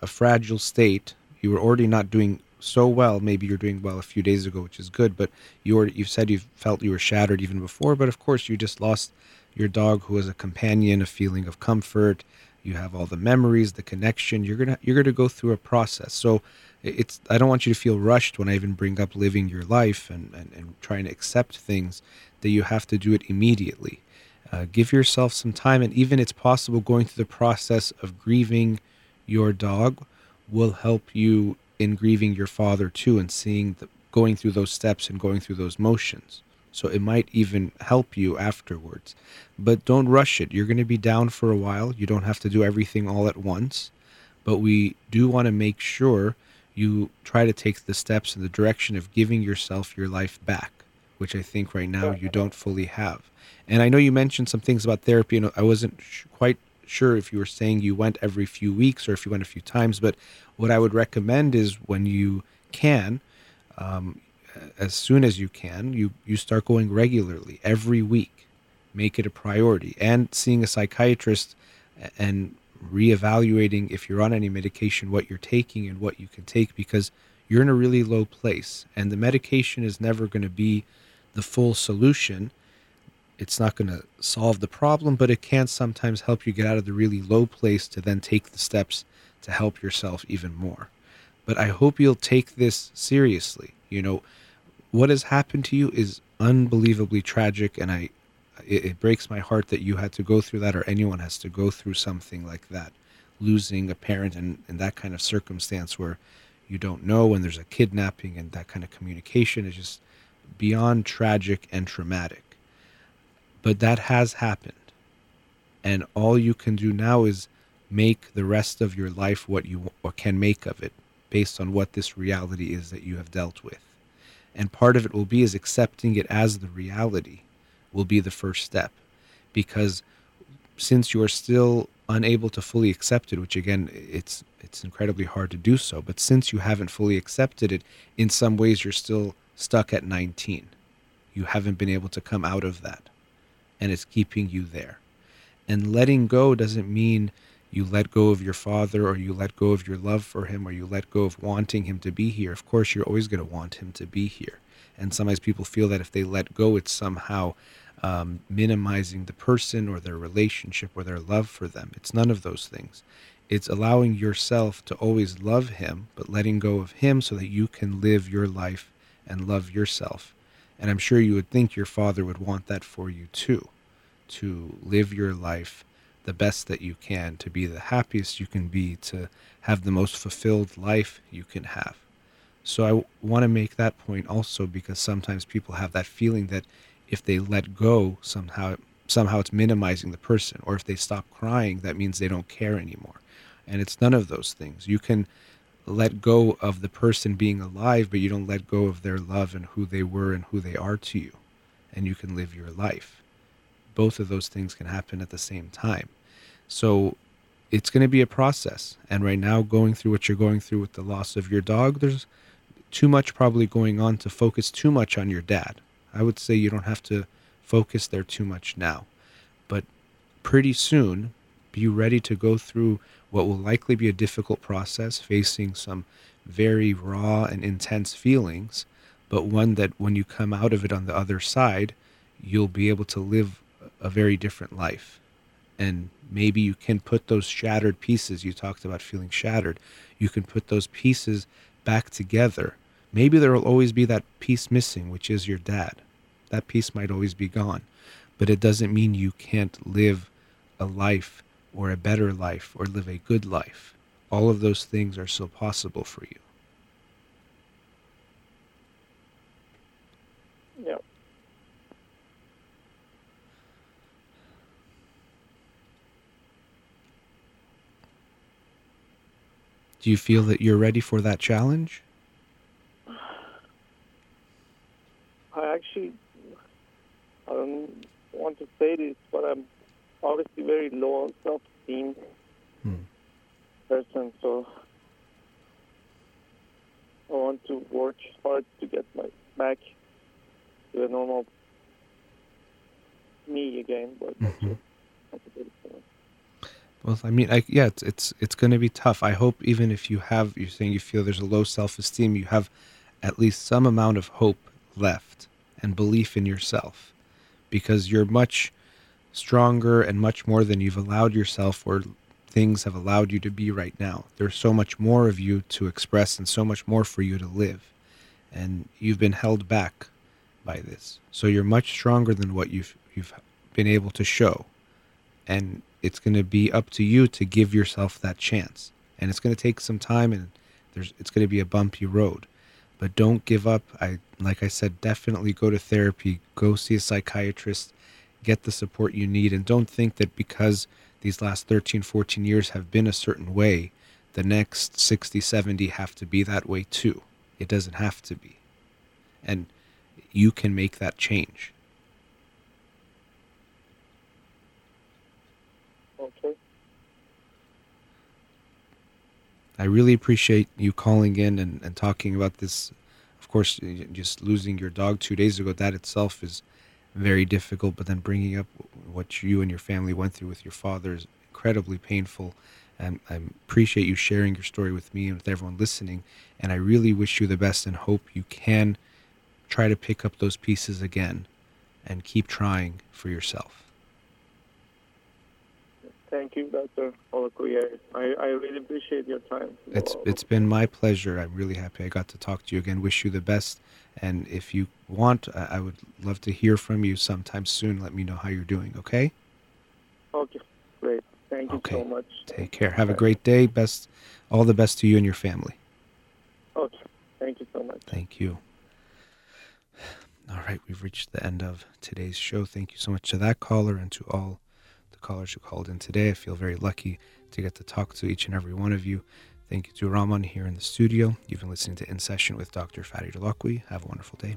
a fragile state. You are already not doing so well. Maybe you're doing well a few days ago, which is good. But you are, you've said you felt you were shattered even before. But of course, you just lost your dog, who was a companion, a feeling of comfort. You have all the memories, the connection. You're gonna you're gonna go through a process. So it's I don't want you to feel rushed when I even bring up living your life and, and, and trying to accept things that you have to do it immediately. Uh, give yourself some time, and even it's possible going through the process of grieving your dog will help you in grieving your father too, and seeing the, going through those steps and going through those motions. So it might even help you afterwards. But don't rush it. You're going to be down for a while. You don't have to do everything all at once. But we do want to make sure you try to take the steps in the direction of giving yourself your life back, which I think right now you don't fully have. And I know you mentioned some things about therapy, and I wasn't sh- quite sure if you were saying you went every few weeks or if you went a few times. But what I would recommend is when you can, um, as soon as you can, you you start going regularly every week. Make it a priority, and seeing a psychiatrist and reevaluating if you're on any medication, what you're taking, and what you can take, because you're in a really low place, and the medication is never going to be the full solution it's not going to solve the problem, but it can sometimes help you get out of the really low place to then take the steps to help yourself even more. But I hope you'll take this seriously. You know, what has happened to you is unbelievably tragic, and I, it, it breaks my heart that you had to go through that, or anyone has to go through something like that, losing a parent and in that kind of circumstance where you don't know, when there's a kidnapping, and that kind of communication is just beyond tragic and traumatic but that has happened. And all you can do now is make the rest of your life what you can make of it based on what this reality is that you have dealt with. And part of it will be is accepting it as the reality will be the first step. Because since you are still unable to fully accept it, which again it's it's incredibly hard to do so, but since you haven't fully accepted it, in some ways you're still stuck at 19. You haven't been able to come out of that and it's keeping you there. And letting go doesn't mean you let go of your father or you let go of your love for him or you let go of wanting him to be here. Of course, you're always going to want him to be here. And sometimes people feel that if they let go, it's somehow um, minimizing the person or their relationship or their love for them. It's none of those things. It's allowing yourself to always love him, but letting go of him so that you can live your life and love yourself and I'm sure you would think your father would want that for you too to live your life the best that you can, to be the happiest you can be, to have the most fulfilled life you can have. So I want to make that point also because sometimes people have that feeling that if they let go, somehow somehow it's minimizing the person, or if they stop crying, that means they don't care anymore. And it's none of those things. You can let go of the person being alive, but you don't let go of their love and who they were and who they are to you. And you can live your life. Both of those things can happen at the same time. So it's going to be a process. And right now, going through what you're going through with the loss of your dog, there's too much probably going on to focus too much on your dad. I would say you don't have to focus there too much now. But pretty soon, be ready to go through what will likely be a difficult process, facing some very raw and intense feelings, but one that when you come out of it on the other side, you'll be able to live a very different life. And maybe you can put those shattered pieces, you talked about feeling shattered, you can put those pieces back together. Maybe there will always be that piece missing, which is your dad. That piece might always be gone, but it doesn't mean you can't live a life or a better life or live a good life. All of those things are still possible for you. Yeah. Do you feel that you're ready for that challenge? I actually, I don't want to say this, but I'm obviously very low on self-esteem Hmm. person, so I want to work hard to get my back to a normal me again, but that's Mhm. just complicated for me. Well, I mean, I, yeah, it's it's it's going to be tough. I hope even if you have, you're saying you feel there's a low self-esteem, you have at least some amount of hope left and belief in yourself, because you're much stronger and much more than you've allowed yourself or things have allowed you to be right now. There's so much more of you to express and so much more for you to live, and you've been held back by this. So you're much stronger than what you've you've been able to show. And it's going to be up to you to give yourself that chance. And it's going to take some time and there's it's going to be a bumpy road. But don't give up. I like i said definitely go to therapy. Go see a psychiatrist get the support you need and don't think that because these last 13 14 years have been a certain way the next 60 70 have to be that way too it doesn't have to be and you can make that change Okay. I really appreciate you calling in and, and talking about this. Of course, just losing your dog two days ago, that itself is very difficult. But then bringing up what you and your family went through with your father is incredibly painful. And I appreciate you sharing your story with me and with everyone listening. And I really wish you the best and hope you can try to pick up those pieces again and keep trying for yourself. Thank you, Dr. Holakouee. I, I really appreciate your time. It's it's been my pleasure. I'm really happy I got to talk to you again. Wish you the best, and if you want, I would love to hear from you sometime soon. Let me know how you're doing. Okay. Okay, great. Thank you Okay. so much. Take care. Have a great day. Best, all the best to you and your family. Okay, thank you so much. Thank you. All right, we've reached the end of today's show. Thank you so much to that caller and to all callers who called in today. I feel very lucky to get to talk to each and every one of you. Thank you to Raman here in the studio. You've been listening to In Session with Dr. Farid Holakouee. Have a wonderful day.